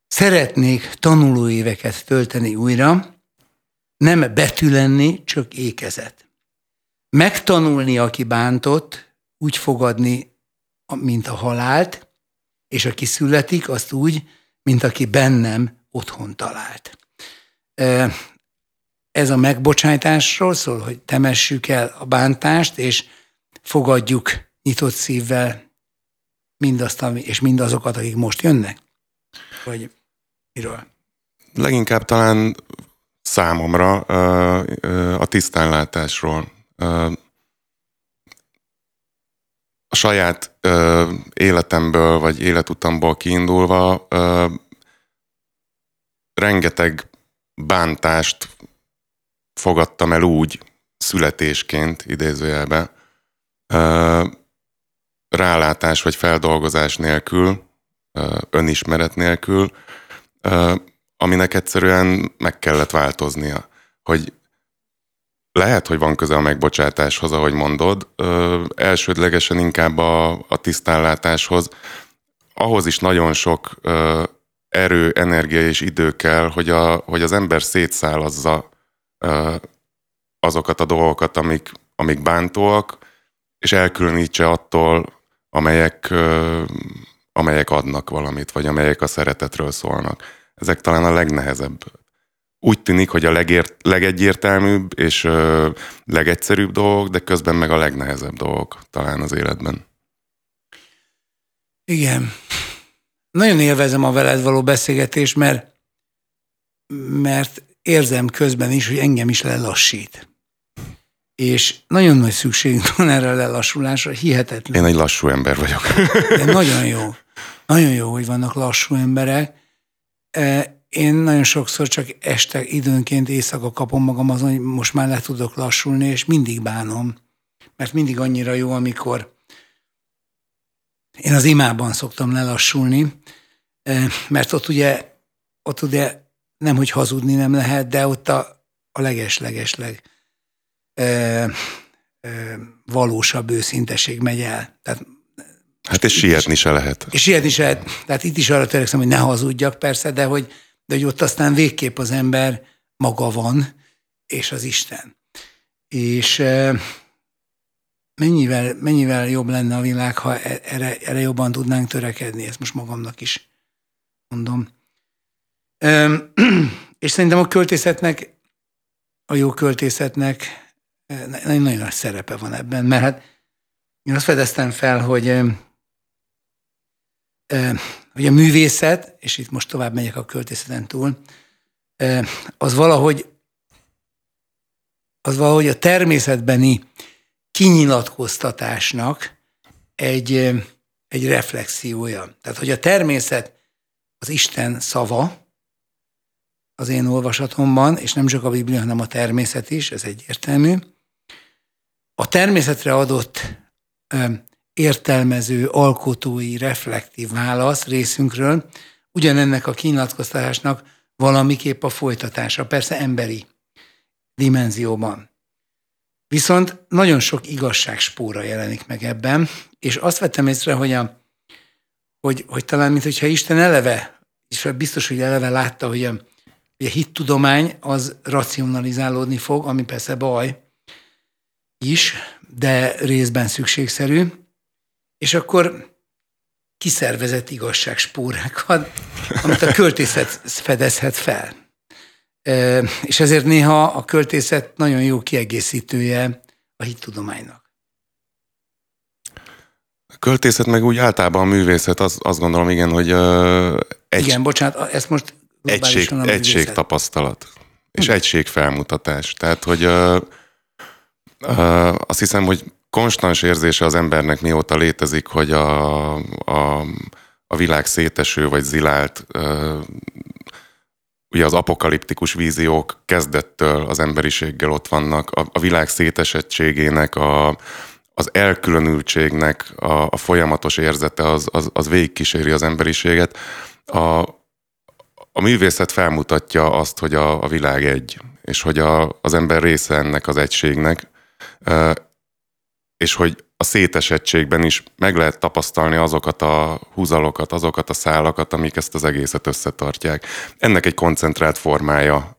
Szeretnék tanulóéveket tölteni újra, nem betű lenni, csak ékezet. Megtanulni, aki bántott, úgy fogadni, mint a halált, és aki születik, azt úgy, mint aki bennem otthon talált. Ez a megbocsájtásról szól, hogy temessük el a bántást, és fogadjuk nyitott szívvel mindazt, ami, és mindazokat, akik most jönnek? Vagy miről? Leginkább talán számomra a tisztánlátásról saját ö, életemből vagy életutamból kiindulva ö, rengeteg bántást fogadtam el úgy születésként, idézőjelbe, ö, rálátás vagy feldolgozás nélkül, ö, önismeret nélkül, ö, aminek egyszerűen meg kellett változnia. Hogy lehet, hogy van köze a megbocsátáshoz, ahogy mondod. Ö, elsődlegesen inkább a, a tisztánlátáshoz. Ahhoz is nagyon sok ö, erő, energia és idő kell, hogy, a, hogy az ember szétszálazza ö, azokat a dolgokat, amik, amik bántóak, és elkülönítse attól, amelyek, ö, amelyek adnak valamit, vagy amelyek a szeretetről szólnak. Ezek talán a legnehezebb úgy tűnik, hogy a legért, legegyértelműbb és ö, legegyszerűbb dolgok, de közben meg a legnehezebb dolgok talán az életben. Igen. Nagyon élvezem a veled való beszélgetést, mert, mert érzem közben is, hogy engem is lelassít. És nagyon nagy szükségünk van erre a lelassulásra, hihetetlen. Én egy lassú ember vagyok. De nagyon jó. Nagyon jó, hogy vannak lassú emberek én nagyon sokszor csak este időnként éjszaka kapom magam azon, hogy most már le tudok lassulni, és mindig bánom. Mert mindig annyira jó, amikor én az imában szoktam lelassulni, mert ott ugye, ott ugye nem, hogy hazudni nem lehet, de ott a, a leges-legesleg valósabb őszinteség megy el. Tehát, hát és sietni se lehet. És sietni se lehet. Tehát itt is arra törekszem, hogy ne hazudjak persze, de hogy, de hogy ott aztán végképp az ember maga van, és az Isten. És mennyivel, mennyivel jobb lenne a világ, ha e, erre, erre jobban tudnánk törekedni, ezt most magamnak is mondom. És szerintem a költészetnek, a jó költészetnek nagyon nagy szerepe van ebben, mert hát én azt fedeztem fel, hogy, hogy a művészet, és itt most tovább megyek a költészeten túl, az valahogy, az valahogy a természetbeni kinyilatkoztatásnak egy, egy reflexiója. Tehát, hogy a természet az Isten szava, az én olvasatomban, és nem csak a Biblia, hanem a természet is, ez egyértelmű. A természetre adott értelmező, alkotói, reflektív válasz részünkről ugyanennek a kinyilatkoztatásnak valamiképp a folytatása, persze emberi dimenzióban. Viszont nagyon sok igazság spóra jelenik meg ebben, és azt vettem észre, hogy, a, hogy, hogy talán, mintha Isten eleve, és biztos, hogy eleve látta, hogy a, hogy a hittudomány az racionalizálódni fog, ami persze baj is, de részben szükségszerű, és akkor kiszervezett igazságspórákat, amit a költészet fedezhet fel. És ezért néha a költészet nagyon jó kiegészítője a hittudománynak. A költészet meg úgy általában a művészet, az, azt gondolom, igen, hogy uh, egy, igen, bocsánat, ezt most egység, egység tapasztalat és hm. egység felmutatás. Tehát, hogy uh, uh, azt hiszem, hogy konstans érzése az embernek mióta létezik, hogy a, a, a világ széteső vagy zilált ugye az apokaliptikus víziók kezdettől az emberiséggel ott vannak, a, a világ szétesettségének, a, az elkülönültségnek a, a folyamatos érzete az, az, az végigkíséri az emberiséget. A, a művészet felmutatja azt, hogy a, a világ egy, és hogy a, az ember része ennek az egységnek, és hogy a szétesettségben is meg lehet tapasztalni azokat a húzalokat, azokat a szálakat, amik ezt az egészet összetartják. Ennek egy koncentrált formája,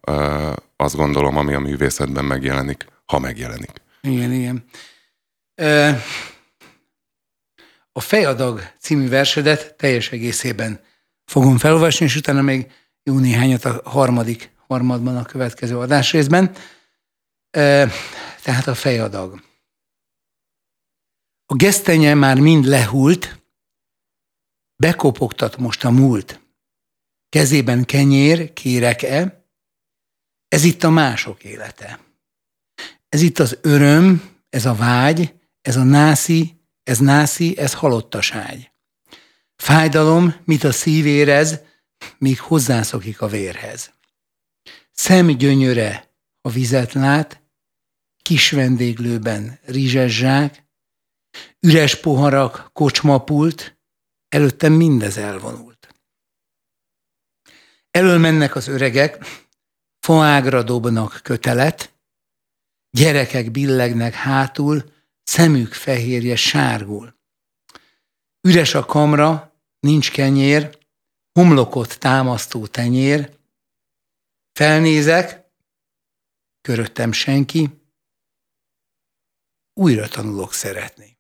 azt gondolom, ami a művészetben megjelenik, ha megjelenik. Igen, igen. A Fejadag című versedet teljes egészében fogom felolvasni, és utána még jó néhányat a harmadik harmadban, a következő adásrészben. Tehát a Fejadag. A gesztenye már mind lehult, bekopogtat most a múlt. Kezében kenyér, kérek-e? Ez itt a mások élete. Ez itt az öröm, ez a vágy, ez a nászi, ez nászi, ez halottaságy. Fájdalom, mit a szív érez, míg hozzászokik a vérhez. Szem gyönyöre, a vizet lát, kis vendéglőben rizses zsák, Üres poharak, kocsmapult, előttem mindez elvonult. Elől mennek az öregek, faágra dobnak kötelet, gyerekek billegnek hátul, szemük fehérje sárgul. Üres a kamra, nincs kenyér, homlokot támasztó tenyér, felnézek, köröttem senki, újra tanulok szeretni.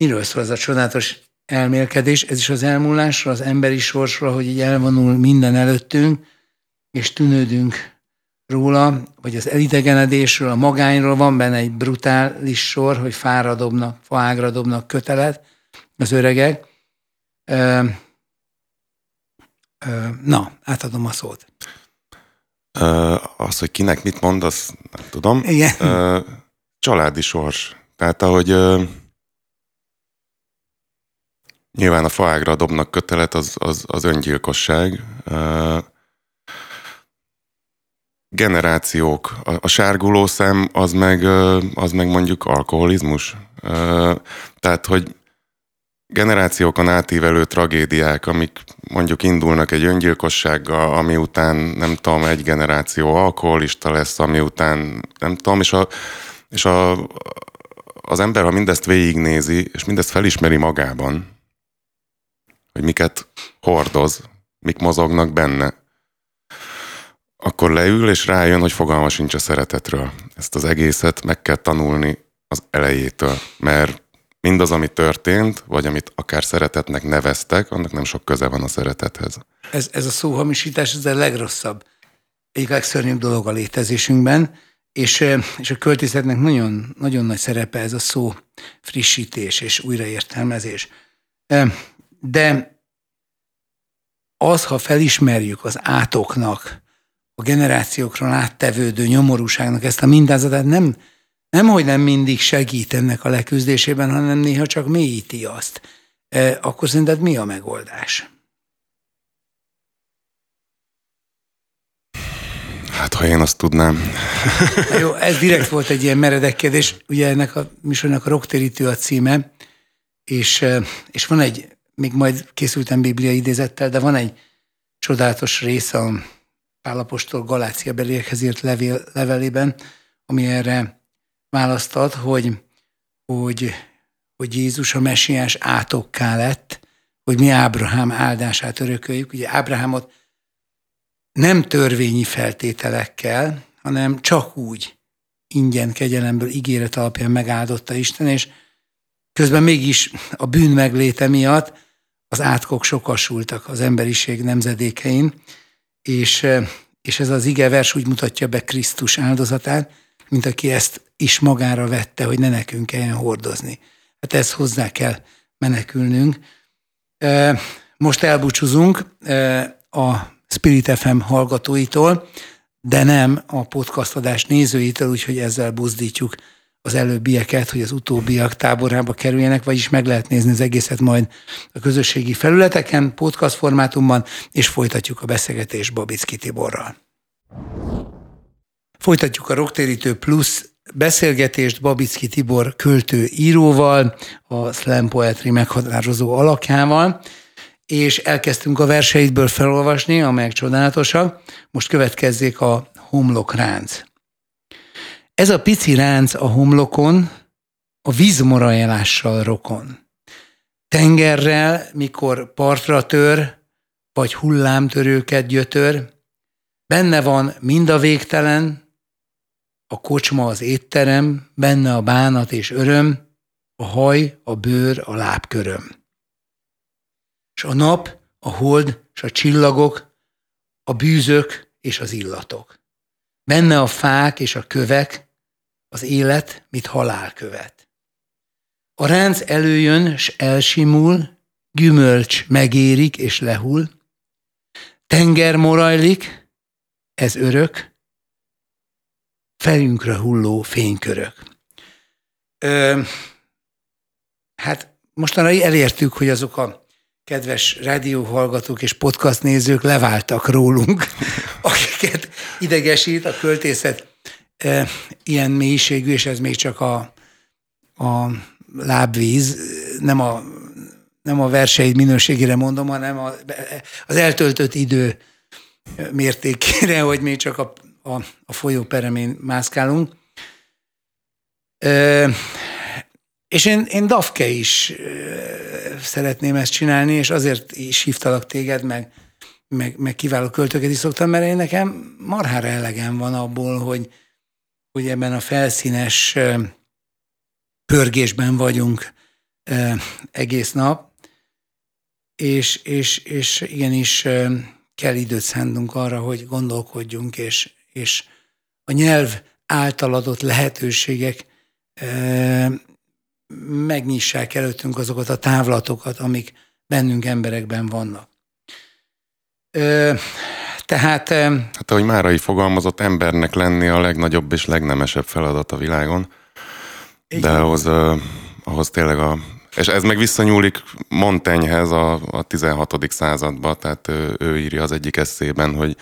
Miről szól ez a csodálatos elmélkedés? Ez is az elmúlásra, az emberi sorsra, hogy így elvonul minden előttünk, és tűnődünk róla, vagy az elidegenedésről, a magányról van benne egy brutális sor, hogy fára dobnak, faágra dobnak kötelet az öregek. Na, átadom a szót. Az, hogy kinek mit mond, azt nem tudom. Igen. Családi sors. Tehát ahogy Nyilván a faágra dobnak kötelet, az, az, az öngyilkosság. Generációk. A, a sárguló szem az meg, az meg mondjuk alkoholizmus. Tehát, hogy generációkon átívelő tragédiák, amik mondjuk indulnak egy öngyilkossággal, ami után nem tudom, egy generáció alkoholista lesz, ami után nem tudom, és, a, és a, az ember, ha mindezt végignézi, és mindezt felismeri magában, hogy miket hordoz, mik mozognak benne, akkor leül és rájön, hogy fogalma sincs a szeretetről. Ezt az egészet meg kell tanulni az elejétől, mert mindaz, ami történt, vagy amit akár szeretetnek neveztek, annak nem sok köze van a szeretethez. Ez, ez a szóhamisítás, ez a legrosszabb, egyik legszörnyűbb dolog a létezésünkben, és, és a költészetnek nagyon, nagyon nagy szerepe ez a szó frissítés és újraértelmezés. De az, ha felismerjük az átoknak, a generációkról áttevődő nyomorúságnak ezt a mindázatát, nem, nem, hogy nem mindig segít ennek a leküzdésében, hanem néha csak mélyíti azt. E, akkor szerinted mi a megoldás? Hát, ha én azt tudnám. Na jó, ez direkt volt egy ilyen meredek kérdés. Ugye ennek a műsornak a roktérítő a címe, és, e, és van egy, még majd készültem Biblia idézettel, de van egy csodálatos rész a Pálapostól Galácia beliekhez írt levél, levelében, ami erre választad, hogy, hogy, hogy Jézus a messiás átokká lett, hogy mi Ábrahám áldását örököljük. Ugye Ábrahámot nem törvényi feltételekkel, hanem csak úgy ingyen kegyelemből ígéret alapján megáldotta Isten, és közben mégis a bűn megléte miatt az átkok sokasultak az emberiség nemzedékein, és, és ez az vers úgy mutatja be Krisztus áldozatát, mint aki ezt is magára vette, hogy ne nekünk kelljen hordozni. Hát ezt hozzá kell menekülnünk. Most elbúcsúzunk a Spirit FM hallgatóitól, de nem a podcast adás nézőitől, úgyhogy ezzel buzdítjuk az előbbieket, hogy az utóbbiak táborába kerüljenek, vagyis meg lehet nézni az egészet majd a közösségi felületeken, podcast formátumban, és folytatjuk a beszélgetést Babicki Tiborral. Folytatjuk a Roktérítő Plus beszélgetést Babicki Tibor költő íróval, a slam poetry meghatározó alakjával, és elkezdtünk a verseidből felolvasni, amelyek csodálatosak. Most következzék a homlokránc. Ez a pici ránc a homlokon a vízmorajelással rokon. Tengerrel, mikor partra tör, vagy hullámtörőket gyötör, benne van mind a végtelen, a kocsma az étterem, benne a bánat és öröm, a haj, a bőr, a lábköröm. És a nap, a hold és a csillagok, a bűzök és az illatok. Benne a fák és a kövek, az élet, mit halál követ. A ránc előjön, s elsimul, gyümölcs megérik és lehull, tenger morajlik, ez örök, fejünkre hulló fénykörök. Ö, hát mostanra elértük, hogy azok a kedves rádióhallgatók és podcast nézők leváltak rólunk, akiket idegesít a költészet e, ilyen mélységű, és ez még csak a, a lábvíz, nem a, nem a verseid minőségére mondom, hanem a, az eltöltött idő mértékére, hogy még csak a, a, a folyó peremén mászkálunk. E, és én, én Dafke is szeretném ezt csinálni, és azért is hívtalak téged, meg, meg, meg kiváló költőket is szoktam, mert én nekem marhára elegem van abból, hogy, hogy ebben a felszínes pörgésben vagyunk egész nap, és, és, és igenis kell időt szánnunk arra, hogy gondolkodjunk, és, és a nyelv által adott lehetőségek megnyissák előttünk azokat a távlatokat, amik bennünk emberekben vannak. Tehát... Hát ahogy Márai fogalmazott, embernek lenni a legnagyobb és legnemesebb feladat a világon. Igen. De ahhoz, ahhoz tényleg a... És ez meg visszanyúlik Montaignehez a, a 16. századba, tehát ő, ő írja az egyik eszében, hogy,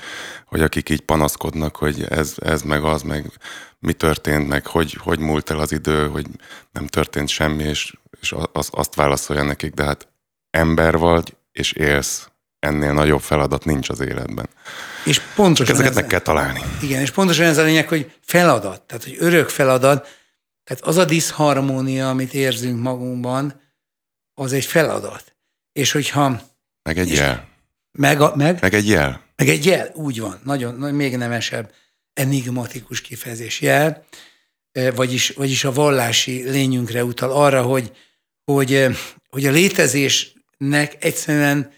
hogy akik így panaszkodnak, hogy ez, ez meg az, meg mi történt, meg hogy, hogy múlt el az idő, hogy nem történt semmi, és, és azt, azt válaszolja nekik, de hát ember vagy, és élsz. Ennél nagyobb feladat nincs az életben. És pontosan Csak ezeket ez, meg kell találni. Igen, és pontosan ez a lényeg, hogy feladat, tehát hogy örök feladat, tehát az a diszharmónia, amit érzünk magunkban, az egy feladat. És hogyha... Meg egy jel. Meg, a, meg, meg egy jel. Meg egy jel, úgy van. Nagyon, nagyon még nemesebb, enigmatikus kifejezés jel, vagyis, vagyis a vallási lényünkre utal arra, hogy, hogy, hogy a létezésnek egyszerűen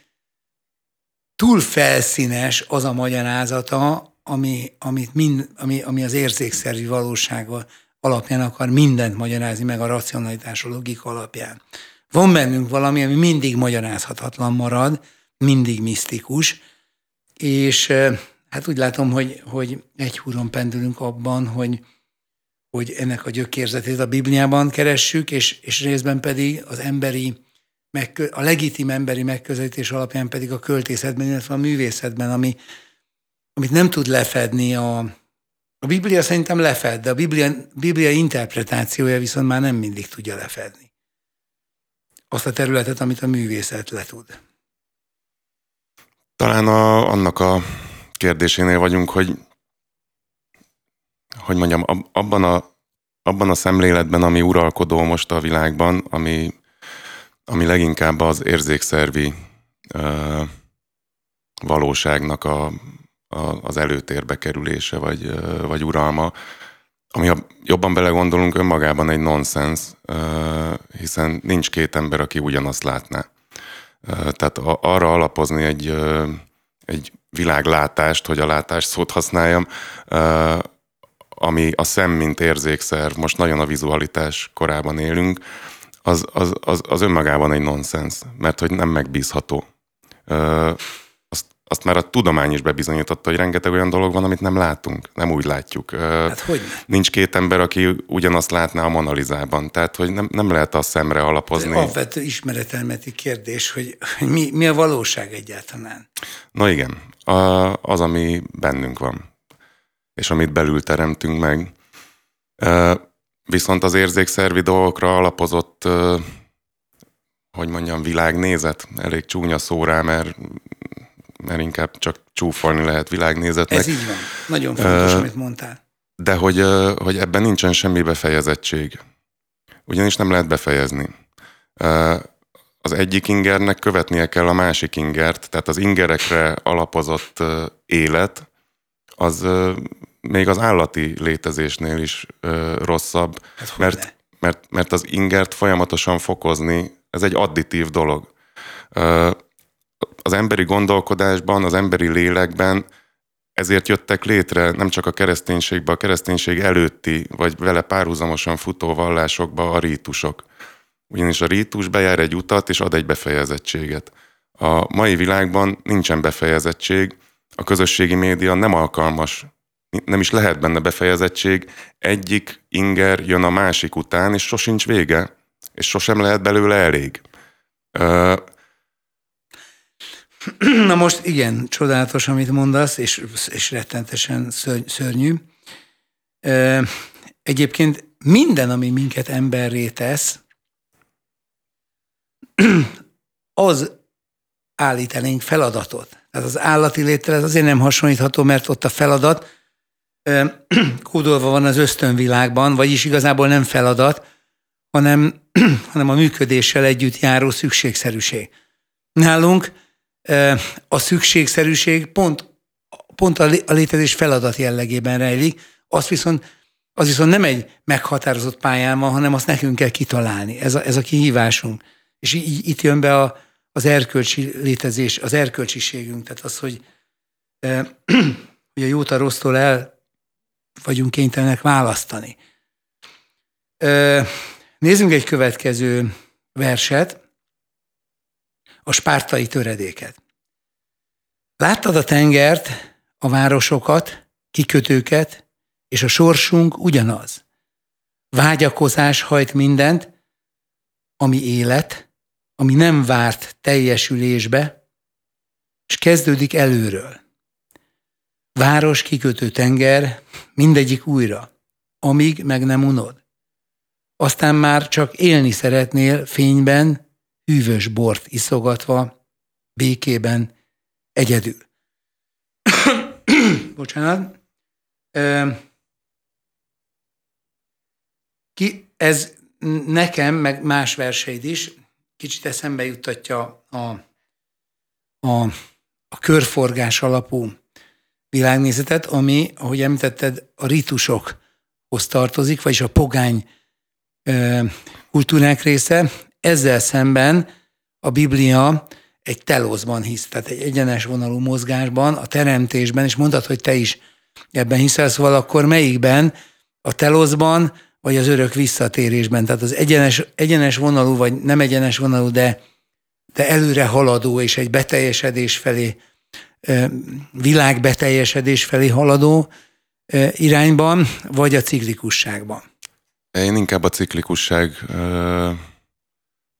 túl felszínes az a magyarázata, ami, amit mind, ami, ami az érzékszervi valósága alapján akar mindent magyarázni, meg a racionalitás, a logika alapján. Van bennünk valami, ami mindig magyarázhatatlan marad, mindig misztikus, és hát úgy látom, hogy, hogy egy húron pendülünk abban, hogy, hogy ennek a gyökérzetét a Bibliában keressük, és, és részben pedig az emberi, a legitim emberi megközelítés alapján pedig a költészetben, illetve a művészetben, ami, amit nem tud lefedni a, a Biblia szerintem lefed, de a Biblia, Biblia interpretációja viszont már nem mindig tudja lefedni. Azt a területet, amit a művészet le tud. Talán a, annak a kérdésénél vagyunk, hogy hogy mondjam, abban a, abban a szemléletben, ami uralkodó most a világban, ami, ami leginkább az érzékszervi ö, valóságnak a, a, az előtérbe kerülése, vagy, ö, vagy uralma, ami ha jobban belegondolunk, önmagában egy nonsens, hiszen nincs két ember, aki ugyanazt látná. Tehát arra alapozni egy, egy világlátást, hogy a látás szót használjam, ami a szem, mint érzékszer, most nagyon a vizualitás korában élünk, az, az, az, az önmagában egy nonsens, mert hogy nem megbízható. Azt, azt már a tudomány is bebizonyította, hogy rengeteg olyan dolog van, amit nem látunk, nem úgy látjuk. Hát hogy? Nincs két ember, aki ugyanazt látná a Monalizában, tehát hogy nem, nem lehet a szemre alapozni. Ez alapvető ismeretelmeti kérdés, hogy mi, mi a valóság egyáltalán. Na igen, a, az, ami bennünk van és amit belül teremtünk meg. Viszont az érzékszervi dolgokra alapozott, hogy mondjam, világnézet, elég csúnya szó rá, mert, mert inkább csak csúfolni lehet világnézetnek. Ez így van. Nagyon fontos, uh, amit mondtál. De hogy, hogy ebben nincsen semmi befejezettség. Ugyanis nem lehet befejezni. Az egyik ingernek követnie kell a másik ingert, tehát az ingerekre alapozott élet, az még az állati létezésnél is ö, rosszabb, hát, mert, mert, mert az ingert folyamatosan fokozni, ez egy additív dolog. Ö, az emberi gondolkodásban, az emberi lélekben ezért jöttek létre nem csak a kereszténységben, a kereszténység előtti, vagy vele párhuzamosan futó vallásokba a rítusok. Ugyanis a rítus bejár egy utat, és ad egy befejezettséget. A mai világban nincsen befejezettség, a közösségi média nem alkalmas nem is lehet benne befejezettség, egyik inger jön a másik után, és sosincs vége, és sosem lehet belőle elég. Ö... Na most igen, csodálatos, amit mondasz, és, és rettentesen szörnyű. Ö, egyébként minden, ami minket emberré tesz, az állít elénk feladatot. Tehát az állati létre azért nem hasonlítható, mert ott a feladat kódolva van az ösztönvilágban, vagyis igazából nem feladat, hanem, hanem a működéssel együtt járó szükségszerűség. Nálunk a szükségszerűség pont, pont a létezés feladat jellegében rejlik, azt viszont, az viszont nem egy meghatározott pályán van, hanem azt nekünk kell kitalálni. Ez a, ez a kihívásunk. És így, itt jön be a, az erkölcsi létezés, az erkölcsiségünk. Tehát az, hogy, hogy a jót a rossztól el vagyunk kénytelenek választani. Nézzünk egy következő verset, a spártai töredéket. Láttad a tengert, a városokat, kikötőket, és a sorsunk ugyanaz. Vágyakozás hajt mindent, ami élet, ami nem várt teljesülésbe, és kezdődik előről. Város, kikötő tenger, mindegyik újra, amíg meg nem unod. aztán már csak élni szeretnél fényben, hűvös bort iszogatva, békében, egyedül. Bocsánat. Ki, ez nekem, meg más verseid is kicsit eszembe juttatja a, a, a körforgás alapú világnézetet, ami, ahogy említetted, a ritusokhoz tartozik, vagyis a pogány kultúrák része. Ezzel szemben a Biblia egy telózban hisz, tehát egy egyenes vonalú mozgásban, a teremtésben, és mondtad, hogy te is ebben hiszel, szóval akkor melyikben, a telózban, vagy az örök visszatérésben, tehát az egyenes, egyenes vonalú, vagy nem egyenes vonalú, de, de előre haladó és egy beteljesedés felé, világbeteljesedés felé haladó irányban, vagy a ciklikusságban? Én inkább a ciklikusság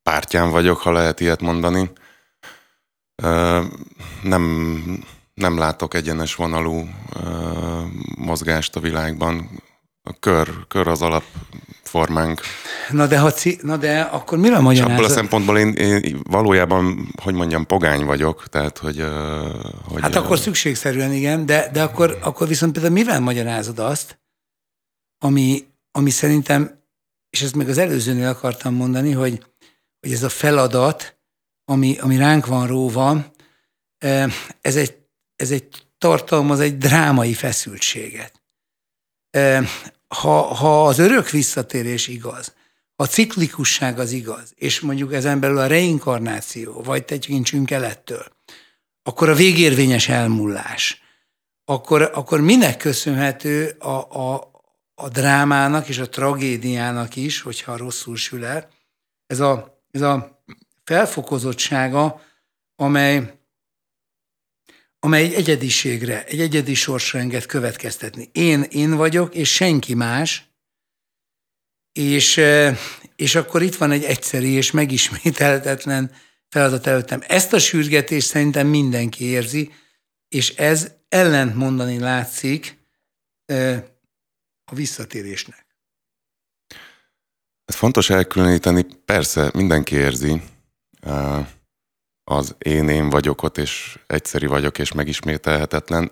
pártján vagyok, ha lehet ilyet mondani. Nem, nem látok egyenes vonalú mozgást a világban. A kör, kör az alapformánk. Na de, ha ci, na de akkor mi a magyarázat? Abból a szempontból én, én, valójában, hogy mondjam, pogány vagyok, tehát hogy... hogy hát akkor szükségszerűen igen, de, de akkor, akkor viszont például mivel magyarázod azt, ami, ami szerintem, és ezt még az előzőnél akartam mondani, hogy, hogy ez a feladat, ami, ami ránk van róva, ez egy, ez egy tartalmaz egy drámai feszültséget. Ha, ha az örök visszatérés igaz, a ciklikusság az igaz, és mondjuk ezen belül a reinkarnáció, vagy tekintsünk el ettől, akkor a végérvényes elmullás, akkor, akkor minek köszönhető a, a, a drámának és a tragédiának is, hogyha rosszul sül el, ez a, ez a felfokozottsága, amely, amely egy egyediségre, egy egyedi enged következtetni. Én, én vagyok, és senki más, és, és akkor itt van egy egyszerű és megismételhetetlen feladat előttem. Ezt a sürgetést szerintem mindenki érzi, és ez ellent mondani látszik a visszatérésnek. Ez fontos elkülöníteni, persze mindenki érzi, az én én vagyok ott, és egyszeri vagyok, és megismételhetetlen.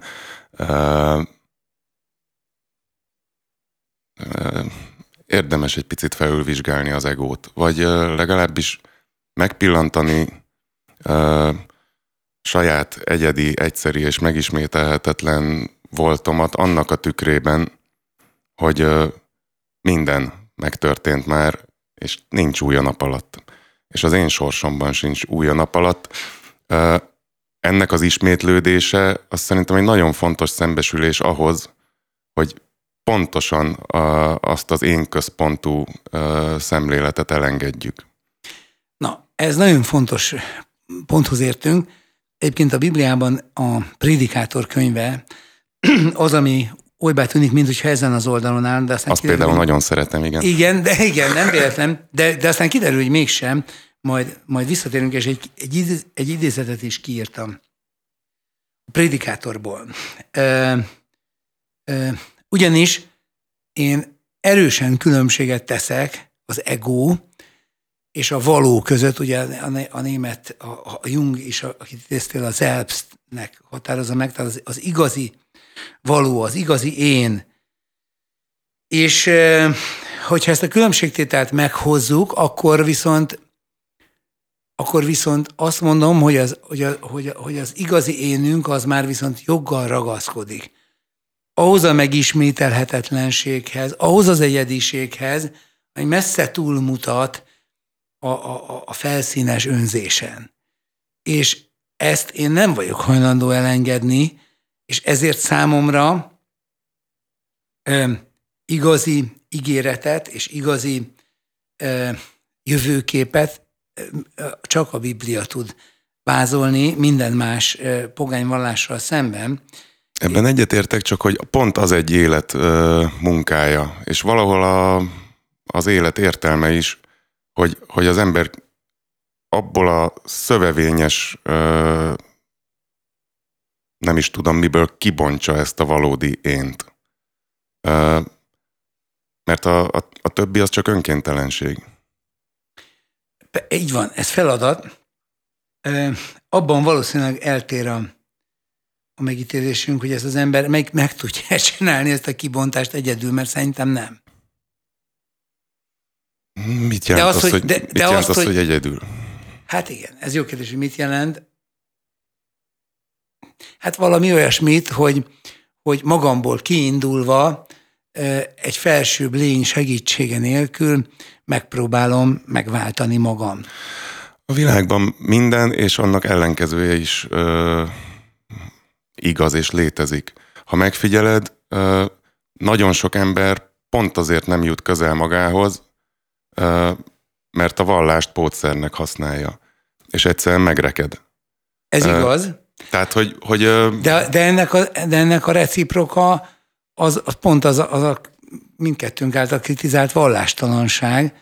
Érdemes egy picit felülvizsgálni az egót, vagy legalábbis megpillantani saját egyedi, egyszeri és megismételhetetlen voltomat annak a tükrében, hogy minden megtörtént már, és nincs új a nap alatt és az én sorsomban sincs új a nap alatt. Ennek az ismétlődése azt szerintem egy nagyon fontos szembesülés ahhoz, hogy pontosan azt az én központú szemléletet elengedjük. Na, ez nagyon fontos ponthoz értünk. Egyébként a Bibliában a Prédikátor könyve az, ami olybá tűnik, mint hogyha ezen az oldalon áll. De aztán Azt kiderül, például nagyon szeretem, igen. Igen, de igen, nem véletlen, de, de aztán kiderül, hogy mégsem, majd, majd visszatérünk, és egy, egy, egy idézetet is kiírtam a prédikátorból. Ö, ö, ugyanis én erősen különbséget teszek az ego és a való között, ugye a, a német, a, a Jung is, akit idéztél, az Elpstnek határozza meg, tehát az, az igazi való, az igazi én. És hogyha ezt a különbségtételt meghozzuk, akkor viszont akkor viszont azt mondom, hogy az, hogy, a, hogy, a, hogy az igazi énünk az már viszont joggal ragaszkodik. Ahhoz a megismételhetetlenséghez, ahhoz az egyediséghez, hogy messze túlmutat a, a, a felszínes önzésen. És ezt én nem vagyok hajlandó elengedni, és ezért számomra ö, igazi ígéretet és igazi ö, jövőképet csak a Biblia tud vázolni minden más pogányvallással szemben. Ebben egyetértek, csak hogy pont az egy élet munkája, és valahol a, az élet értelme is, hogy, hogy az ember abból a szövevényes nem is tudom miből kibontsa ezt a valódi ént. mert a, a, a többi az csak önkéntelenség. Így van, ez feladat. Abban valószínűleg eltér a, a megítélésünk, hogy ez az ember meg, meg tudja csinálni ezt a kibontást egyedül, mert szerintem nem. Mit jelent, az, az, hogy, de, mit de jelent az, hogy, hogy egyedül? Hát igen, ez jó kérdés, hogy mit jelent. Hát valami olyasmit, hogy, hogy magamból kiindulva egy felsőbb lény segítsége nélkül megpróbálom megváltani magam. A világban minden és annak ellenkezője is ö, igaz és létezik. Ha megfigyeled, ö, nagyon sok ember pont azért nem jut közel magához, ö, mert a vallást pótszernek használja, és egyszerűen megreked. Ez ö, igaz. Tehát, hogy... hogy de, de, ennek a, de ennek a reciproka az, az pont az, az a mindkettőnk által kritizált vallástalanság,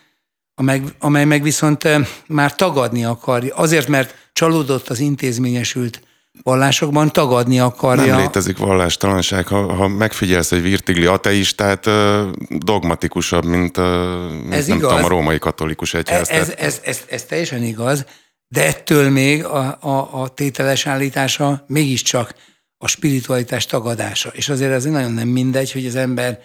amely, amely meg viszont már tagadni akarja. Azért, mert csalódott az intézményesült vallásokban, tagadni akarja. Nem létezik vallástalanság. Ha, ha megfigyelsz egy virtigli ateistát, dogmatikusabb, mint, mint ez nem igaz. tudom, a római katolikus egyház. Ez, ez, ez, ez, ez teljesen igaz, de ettől még a, a, a tételes állítása mégiscsak a spiritualitás tagadása. És azért ez nagyon nem mindegy, hogy az ember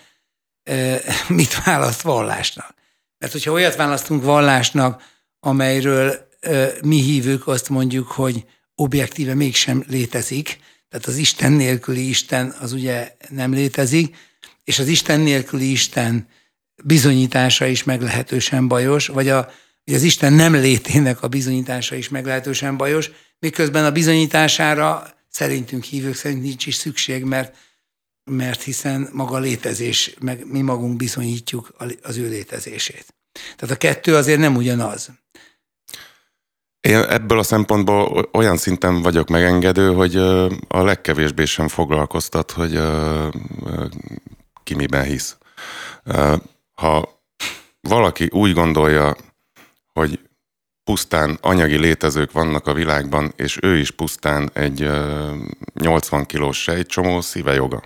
e, mit választ vallásnak. Mert hogyha olyat választunk vallásnak, amelyről e, mi hívők azt mondjuk, hogy objektíve mégsem létezik, tehát az Isten nélküli Isten az ugye nem létezik, és az Isten nélküli Isten bizonyítása is meglehetősen bajos, vagy a, hogy az Isten nem létének a bizonyítása is meglehetősen bajos, miközben a bizonyítására szerintünk hívők szerint nincs is szükség, mert, mert hiszen maga létezés, meg mi magunk bizonyítjuk az ő létezését. Tehát a kettő azért nem ugyanaz. Én ebből a szempontból olyan szinten vagyok megengedő, hogy a legkevésbé sem foglalkoztat, hogy ki miben hisz. Ha valaki úgy gondolja, hogy pusztán anyagi létezők vannak a világban, és ő is pusztán egy 80 kilós sejtcsomó, szíve joga.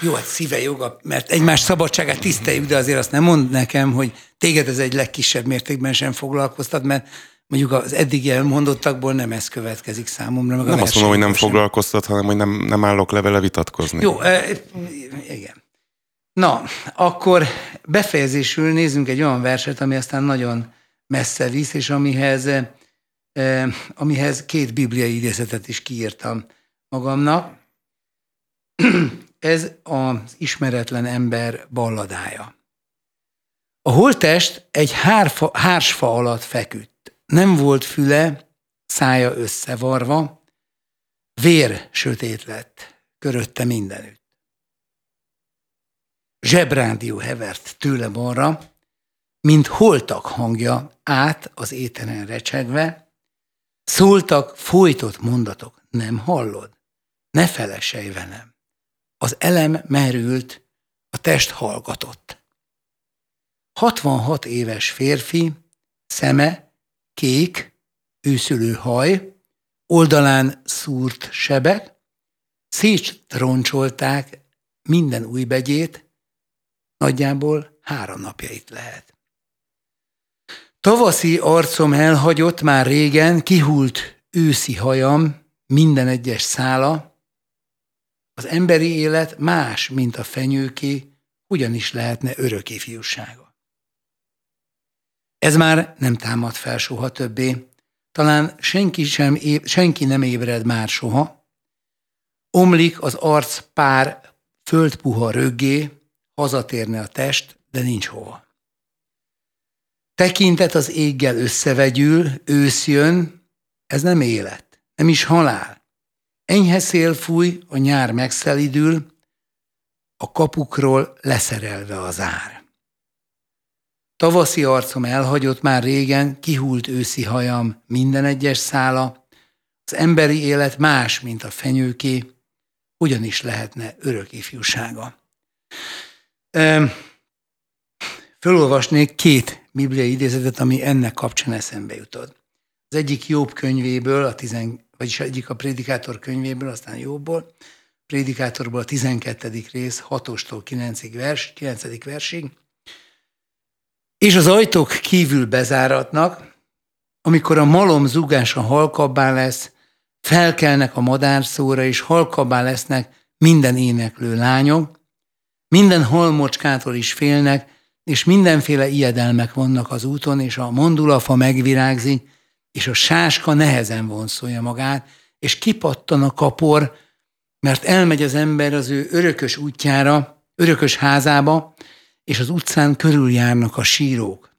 Jó, hát szíve joga, mert egymás szabadságát tiszteljük, de azért azt nem mond nekem, hogy téged ez egy legkisebb mértékben sem foglalkoztat, mert mondjuk az eddig elmondottakból nem ez következik számomra. Meg nem azt mondom, hogy nem sem. foglalkoztat, hanem hogy nem, nem állok levele vitatkozni. Jó, e, igen. Na, akkor befejezésül nézzünk egy olyan verset, ami aztán nagyon messze visz, és amihez, amihez két bibliai idézetet is kiírtam magamnak. Ez az ismeretlen ember balladája. A holtest egy hárfa, hársfa alatt feküdt. Nem volt füle, szája összevarva, vér sötét lett, körötte mindenütt. Zsebrádió hevert tőle balra, mint holtak hangja át az éteren recsegve, szóltak folytott mondatok, nem hallod? Ne felesej velem. Az elem merült, a test hallgatott. 66 éves férfi, szeme, kék, őszülő haj, oldalán szúrt sebek, szétroncsolták minden új begyét, nagyjából három napja itt lehet. Tavaszi arcom elhagyott már régen, kihult őszi hajam, minden egyes szála. Az emberi élet más, mint a fenyőké, ugyanis lehetne örök ifjúsága. Ez már nem támad fel soha többé, talán senki, sem, senki nem ébred már soha. Omlik az arc pár földpuha röggé, hazatérne a test, de nincs hova. Tekintet az éggel összevegyül, ősz jön, ez nem élet, nem is halál. Enyhe szél fúj, a nyár megszelidül, a kapukról leszerelve az ár. Tavaszi arcom elhagyott már régen, kihult őszi hajam, minden egyes szála, az emberi élet más, mint a fenyőké, ugyanis lehetne örök ifjúsága. Fölolvasnék két bibliai idézetet, ami ennek kapcsán eszembe jutott. Az egyik Jobb könyvéből, a tizen, vagyis egyik a Prédikátor könyvéből, aztán Jobbból, Prédikátorból a 12. rész, 6-tól 9. Vers, 9. versig. És az ajtók kívül bezáratnak, amikor a malom zúgása halkabbá lesz, felkelnek a madárszóra, és halkabbá lesznek minden éneklő lányok, minden halmocskától is félnek, és mindenféle ijedelmek vannak az úton, és a mondulafa megvirágzik, és a sáska nehezen vonszolja magát, és kipattan a kapor, mert elmegy az ember az ő örökös útjára, örökös házába, és az utcán körüljárnak a sírók.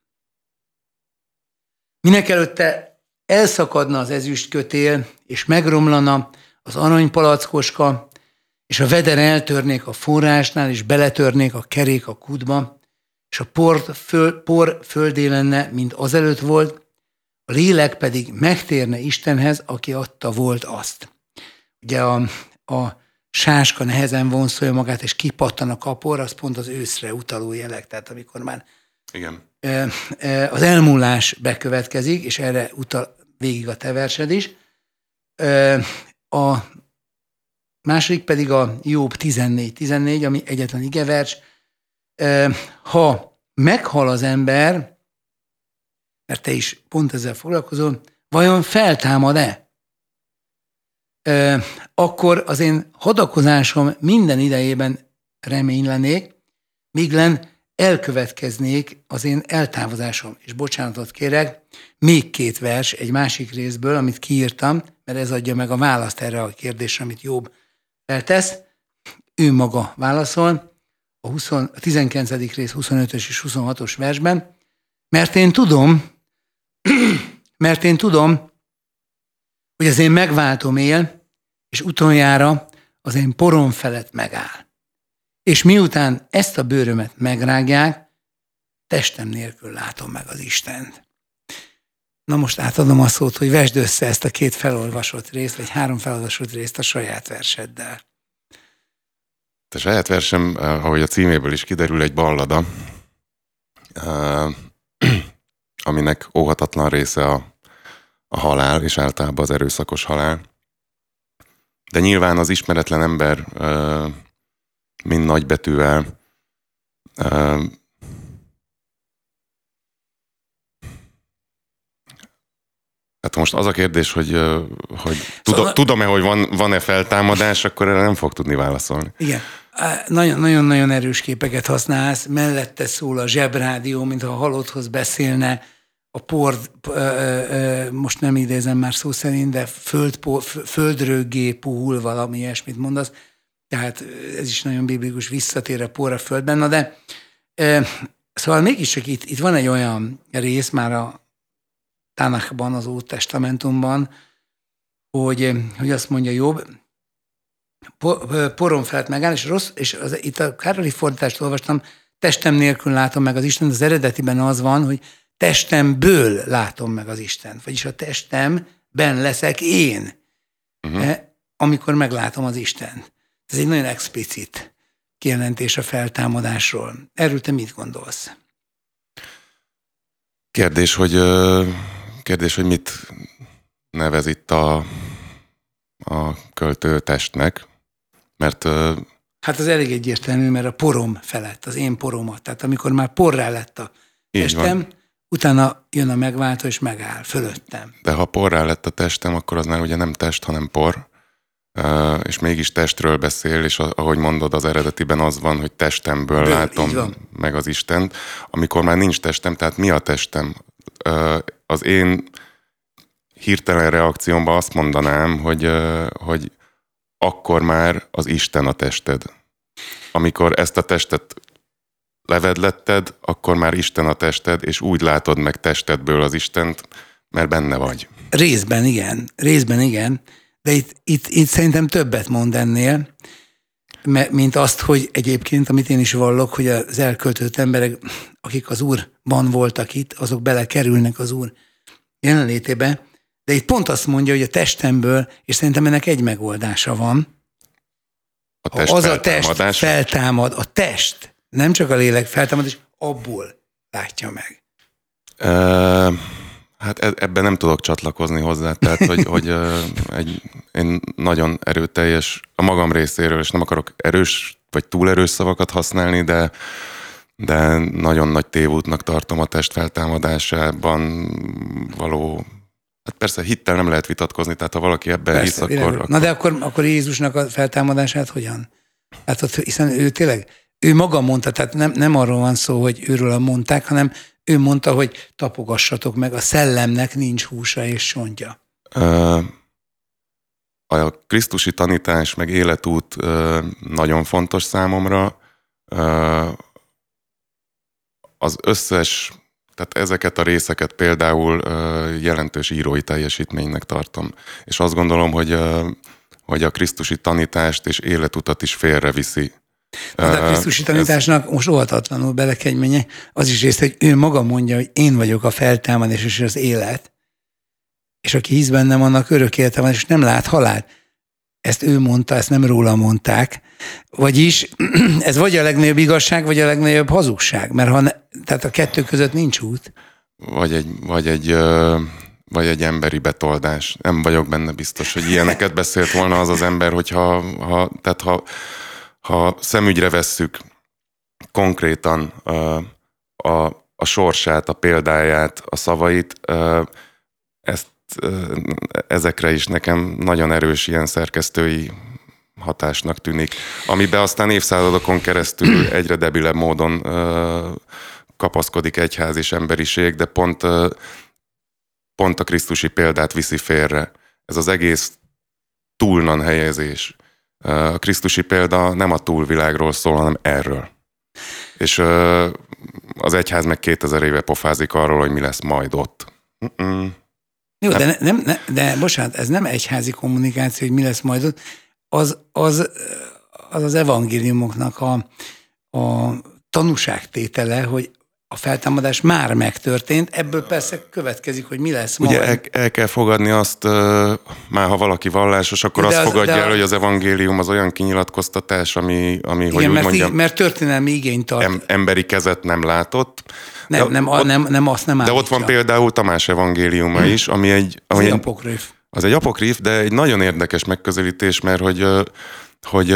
Minek előtte elszakadna az ezüst kötél, és megromlana az aranypalackoska, és a veder eltörnék a forrásnál, és beletörnék a kerék a kútba, és a por, föl, por földé lenne, mint azelőtt volt, a lélek pedig megtérne Istenhez, aki adta volt azt. Ugye a, a sáska nehezen vonszolja magát, és kipattan a kapor, az pont az őszre utaló jelek, tehát amikor már Igen. az elmúlás bekövetkezik, és erre utal végig a te versed is. A második pedig a Jobb 14-14, ami egyetlen igevers. Ha meghal az ember, mert te is pont ezzel foglalkozol, vajon feltámad-e? Akkor az én hadakozásom minden idejében reménylenék, míg len elkövetkeznék az én eltávozásom. És bocsánatot kérek, még két vers egy másik részből, amit kiírtam, mert ez adja meg a választ erre a kérdésre, amit Jobb feltesz. Ő maga válaszol a, 20, a 19. rész 25-ös és 26-os versben, mert én tudom, mert én tudom, hogy az én megváltom él, és utoljára az én porom felett megáll. És miután ezt a bőrömet megrágják, testem nélkül látom meg az Istent. Na most átadom a szót, hogy vesd össze ezt a két felolvasott részt, vagy három felolvasott részt a saját verseddel. A saját versem, eh, ahogy a címéből is kiderül, egy ballada, eh, aminek óhatatlan része a, a halál, és általában az erőszakos halál. De nyilván az ismeretlen ember mind nagybetűvel Hát most az a kérdés, hogy, hogy szóval... tudom-e, hogy van, van-e feltámadás, akkor erre nem fog tudni válaszolni. Igen. Nagyon-nagyon erős képeket használsz, mellette szól a zsebrádió, mintha a halotthoz beszélne, a por, most nem idézem már szó szerint, de föld, földröggé puhul valami ilyesmit mondasz, tehát ez is nagyon biblikus, visszatér a por a földben, na de szóval mégiscsak itt, itt van egy olyan rész már a Tánakban, az Ót Testamentumban, hogy, hogy azt mondja jobb, poron felett megáll, és, rossz, és az, itt a Károli fordítást olvastam, testem nélkül látom meg az Isten, az eredetiben az van, hogy testemből látom meg az Istent, vagyis a testemben leszek én, uh-huh. amikor meglátom az Istent. Ez egy nagyon explicit kijelentés a feltámadásról. Erről te mit gondolsz? Kérdés, hogy, kérdés, hogy mit nevez itt a, a költő testnek, mert... Hát az elég egyértelmű, mert a porom felett, az én poromat, tehát amikor már porrá lett a testem, utána jön a megváltó, és megáll fölöttem. De ha porrá lett a testem, akkor az már ugye nem test, hanem por, és mégis testről beszél, és ahogy mondod, az eredetiben az van, hogy testemből Ből, látom meg az Istent, amikor már nincs testem, tehát mi a testem? Az én hirtelen reakciómban azt mondanám, hogy, hogy akkor már az Isten a tested. Amikor ezt a testet levedletted, akkor már Isten a tested, és úgy látod meg testedből az Istent, mert benne vagy. Részben igen, részben igen, de itt, itt, itt szerintem többet mond ennél, mint azt, hogy egyébként, amit én is vallok, hogy az elköltött emberek, akik az Úrban voltak itt, azok belekerülnek az Úr jelenlétébe, de itt pont azt mondja, hogy a testemből, és szerintem ennek egy megoldása van. A test az a test feltámad, a test nem csak a lélek feltámad, és abból látja meg. Uh, hát e- ebben nem tudok csatlakozni hozzá, tehát hogy, hogy egy, én nagyon erőteljes a magam részéről, és nem akarok erős vagy túl erős szavakat használni, de de nagyon nagy tévútnak tartom a test feltámadásában való Hát persze hittel nem lehet vitatkozni, tehát ha valaki ebben persze, hisz, akkor, akkor... Na de akkor, akkor Jézusnak a feltámadását hogyan? Hát ott, hiszen ő tényleg, ő maga mondta, tehát nem, nem arról van szó, hogy őről mondták, hanem ő mondta, hogy tapogassatok meg, a szellemnek nincs húsa és sontja. A Krisztusi tanítás meg életút nagyon fontos számomra. Az összes, tehát ezeket a részeket például jelentős írói teljesítménynek tartom. És azt gondolom, hogy, hogy a Krisztusi tanítást és életutat is félreviszi. De a Krisztusi tanításnak ez... most óhatatlanul belekegy az is részt, hogy ő maga mondja, hogy én vagyok a feltámadás és az élet, és aki hisz bennem, annak örök élete van, és nem lát halált. Ezt ő mondta, ezt nem róla mondták. Vagyis ez vagy a legnagyobb igazság, vagy a legnagyobb hazugság, mert ha ne, tehát a kettő között nincs út. Vagy egy, vagy egy, vagy egy emberi betoldás. Nem vagyok benne biztos, hogy ilyeneket beszélt volna az az ember, hogyha ha, tehát ha, ha szemügyre vesszük konkrétan a, a, a sorsát, a példáját, a szavait, ezt ezekre is nekem nagyon erős ilyen szerkesztői hatásnak tűnik, amiben aztán évszázadokon keresztül egyre debilebb módon kapaszkodik egyház és emberiség, de pont, pont a krisztusi példát viszi félre. Ez az egész túlnan helyezés. A krisztusi példa nem a túlvilágról szól, hanem erről. És az egyház meg 2000 éve pofázik arról, hogy mi lesz majd ott. Mm-mm. Jó, de, ne, nem, ne, de bocsánat, ez nem egyházi kommunikáció, hogy mi lesz majd ott, az az, az, az evangéliumoknak a, a tanúságtétele, hogy a feltámadás már megtörtént, ebből persze következik, hogy mi lesz majd. Ugye el, el kell fogadni azt, már ha valaki vallásos, akkor de azt az, fogadja el, hogy az evangélium az olyan kinyilatkoztatás, ami, ami igen, hogy úgy mert, mondjam, mert történelmi igényt tart. Em, emberi kezet nem látott. Nem, de, nem, ott, nem, nem, azt nem De állítja. ott van például Tamás evangéliuma hmm. is, ami egy... Ami az egy apokrif. Az egy apokrif, de egy nagyon érdekes megközelítés, mert hogy, hogy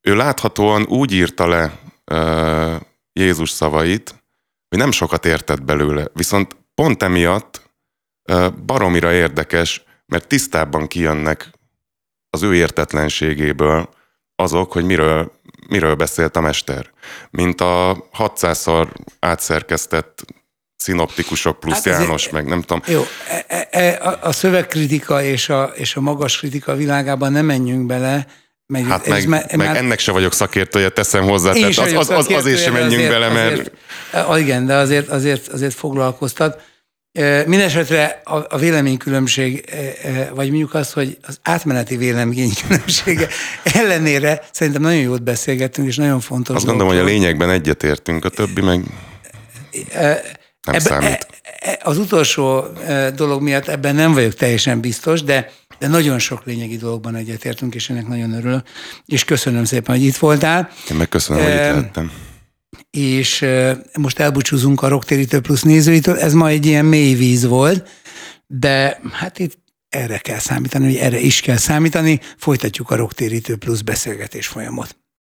ő láthatóan úgy írta le Jézus szavait, hogy nem sokat értett belőle. Viszont pont emiatt baromira érdekes, mert tisztábban kijönnek az ő értetlenségéből azok, hogy miről, miről beszélt a mester. Mint a 600-szor átszerkesztett szinoptikusok plusz hát János, meg nem tudom. Jó, e, e, e, a szövegkritika és a, és a magas kritika világában nem menjünk bele, meg, hát meg, meg már... ennek se vagyok szakértője, teszem hozzá, Én tehát az, az, az, azért sem menjünk azért, bele, mert... Azért, igen, de azért, azért, azért foglalkoztat. Mindenesetre a, a véleménykülönbség, vagy mondjuk az, hogy az átmeneti véleménykülönbsége ellenére szerintem nagyon jót beszélgettünk, és nagyon fontos. Azt gondolom, hogy a lényegben egyetértünk, a többi meg nem ebbe, számít. E, e, az utolsó dolog miatt ebben nem vagyok teljesen biztos, de de nagyon sok lényegi dologban egyetértünk, és ennek nagyon örülök. És köszönöm szépen, hogy itt voltál. Én meg köszönöm, hogy itt lehettem. És most elbúcsúzunk a Rocktérítő Plusz nézőitől. Ez ma egy ilyen mély víz volt, de hát itt erre kell számítani, hogy erre is kell számítani. Folytatjuk a Rocktérítő Plusz beszélgetés folyamot.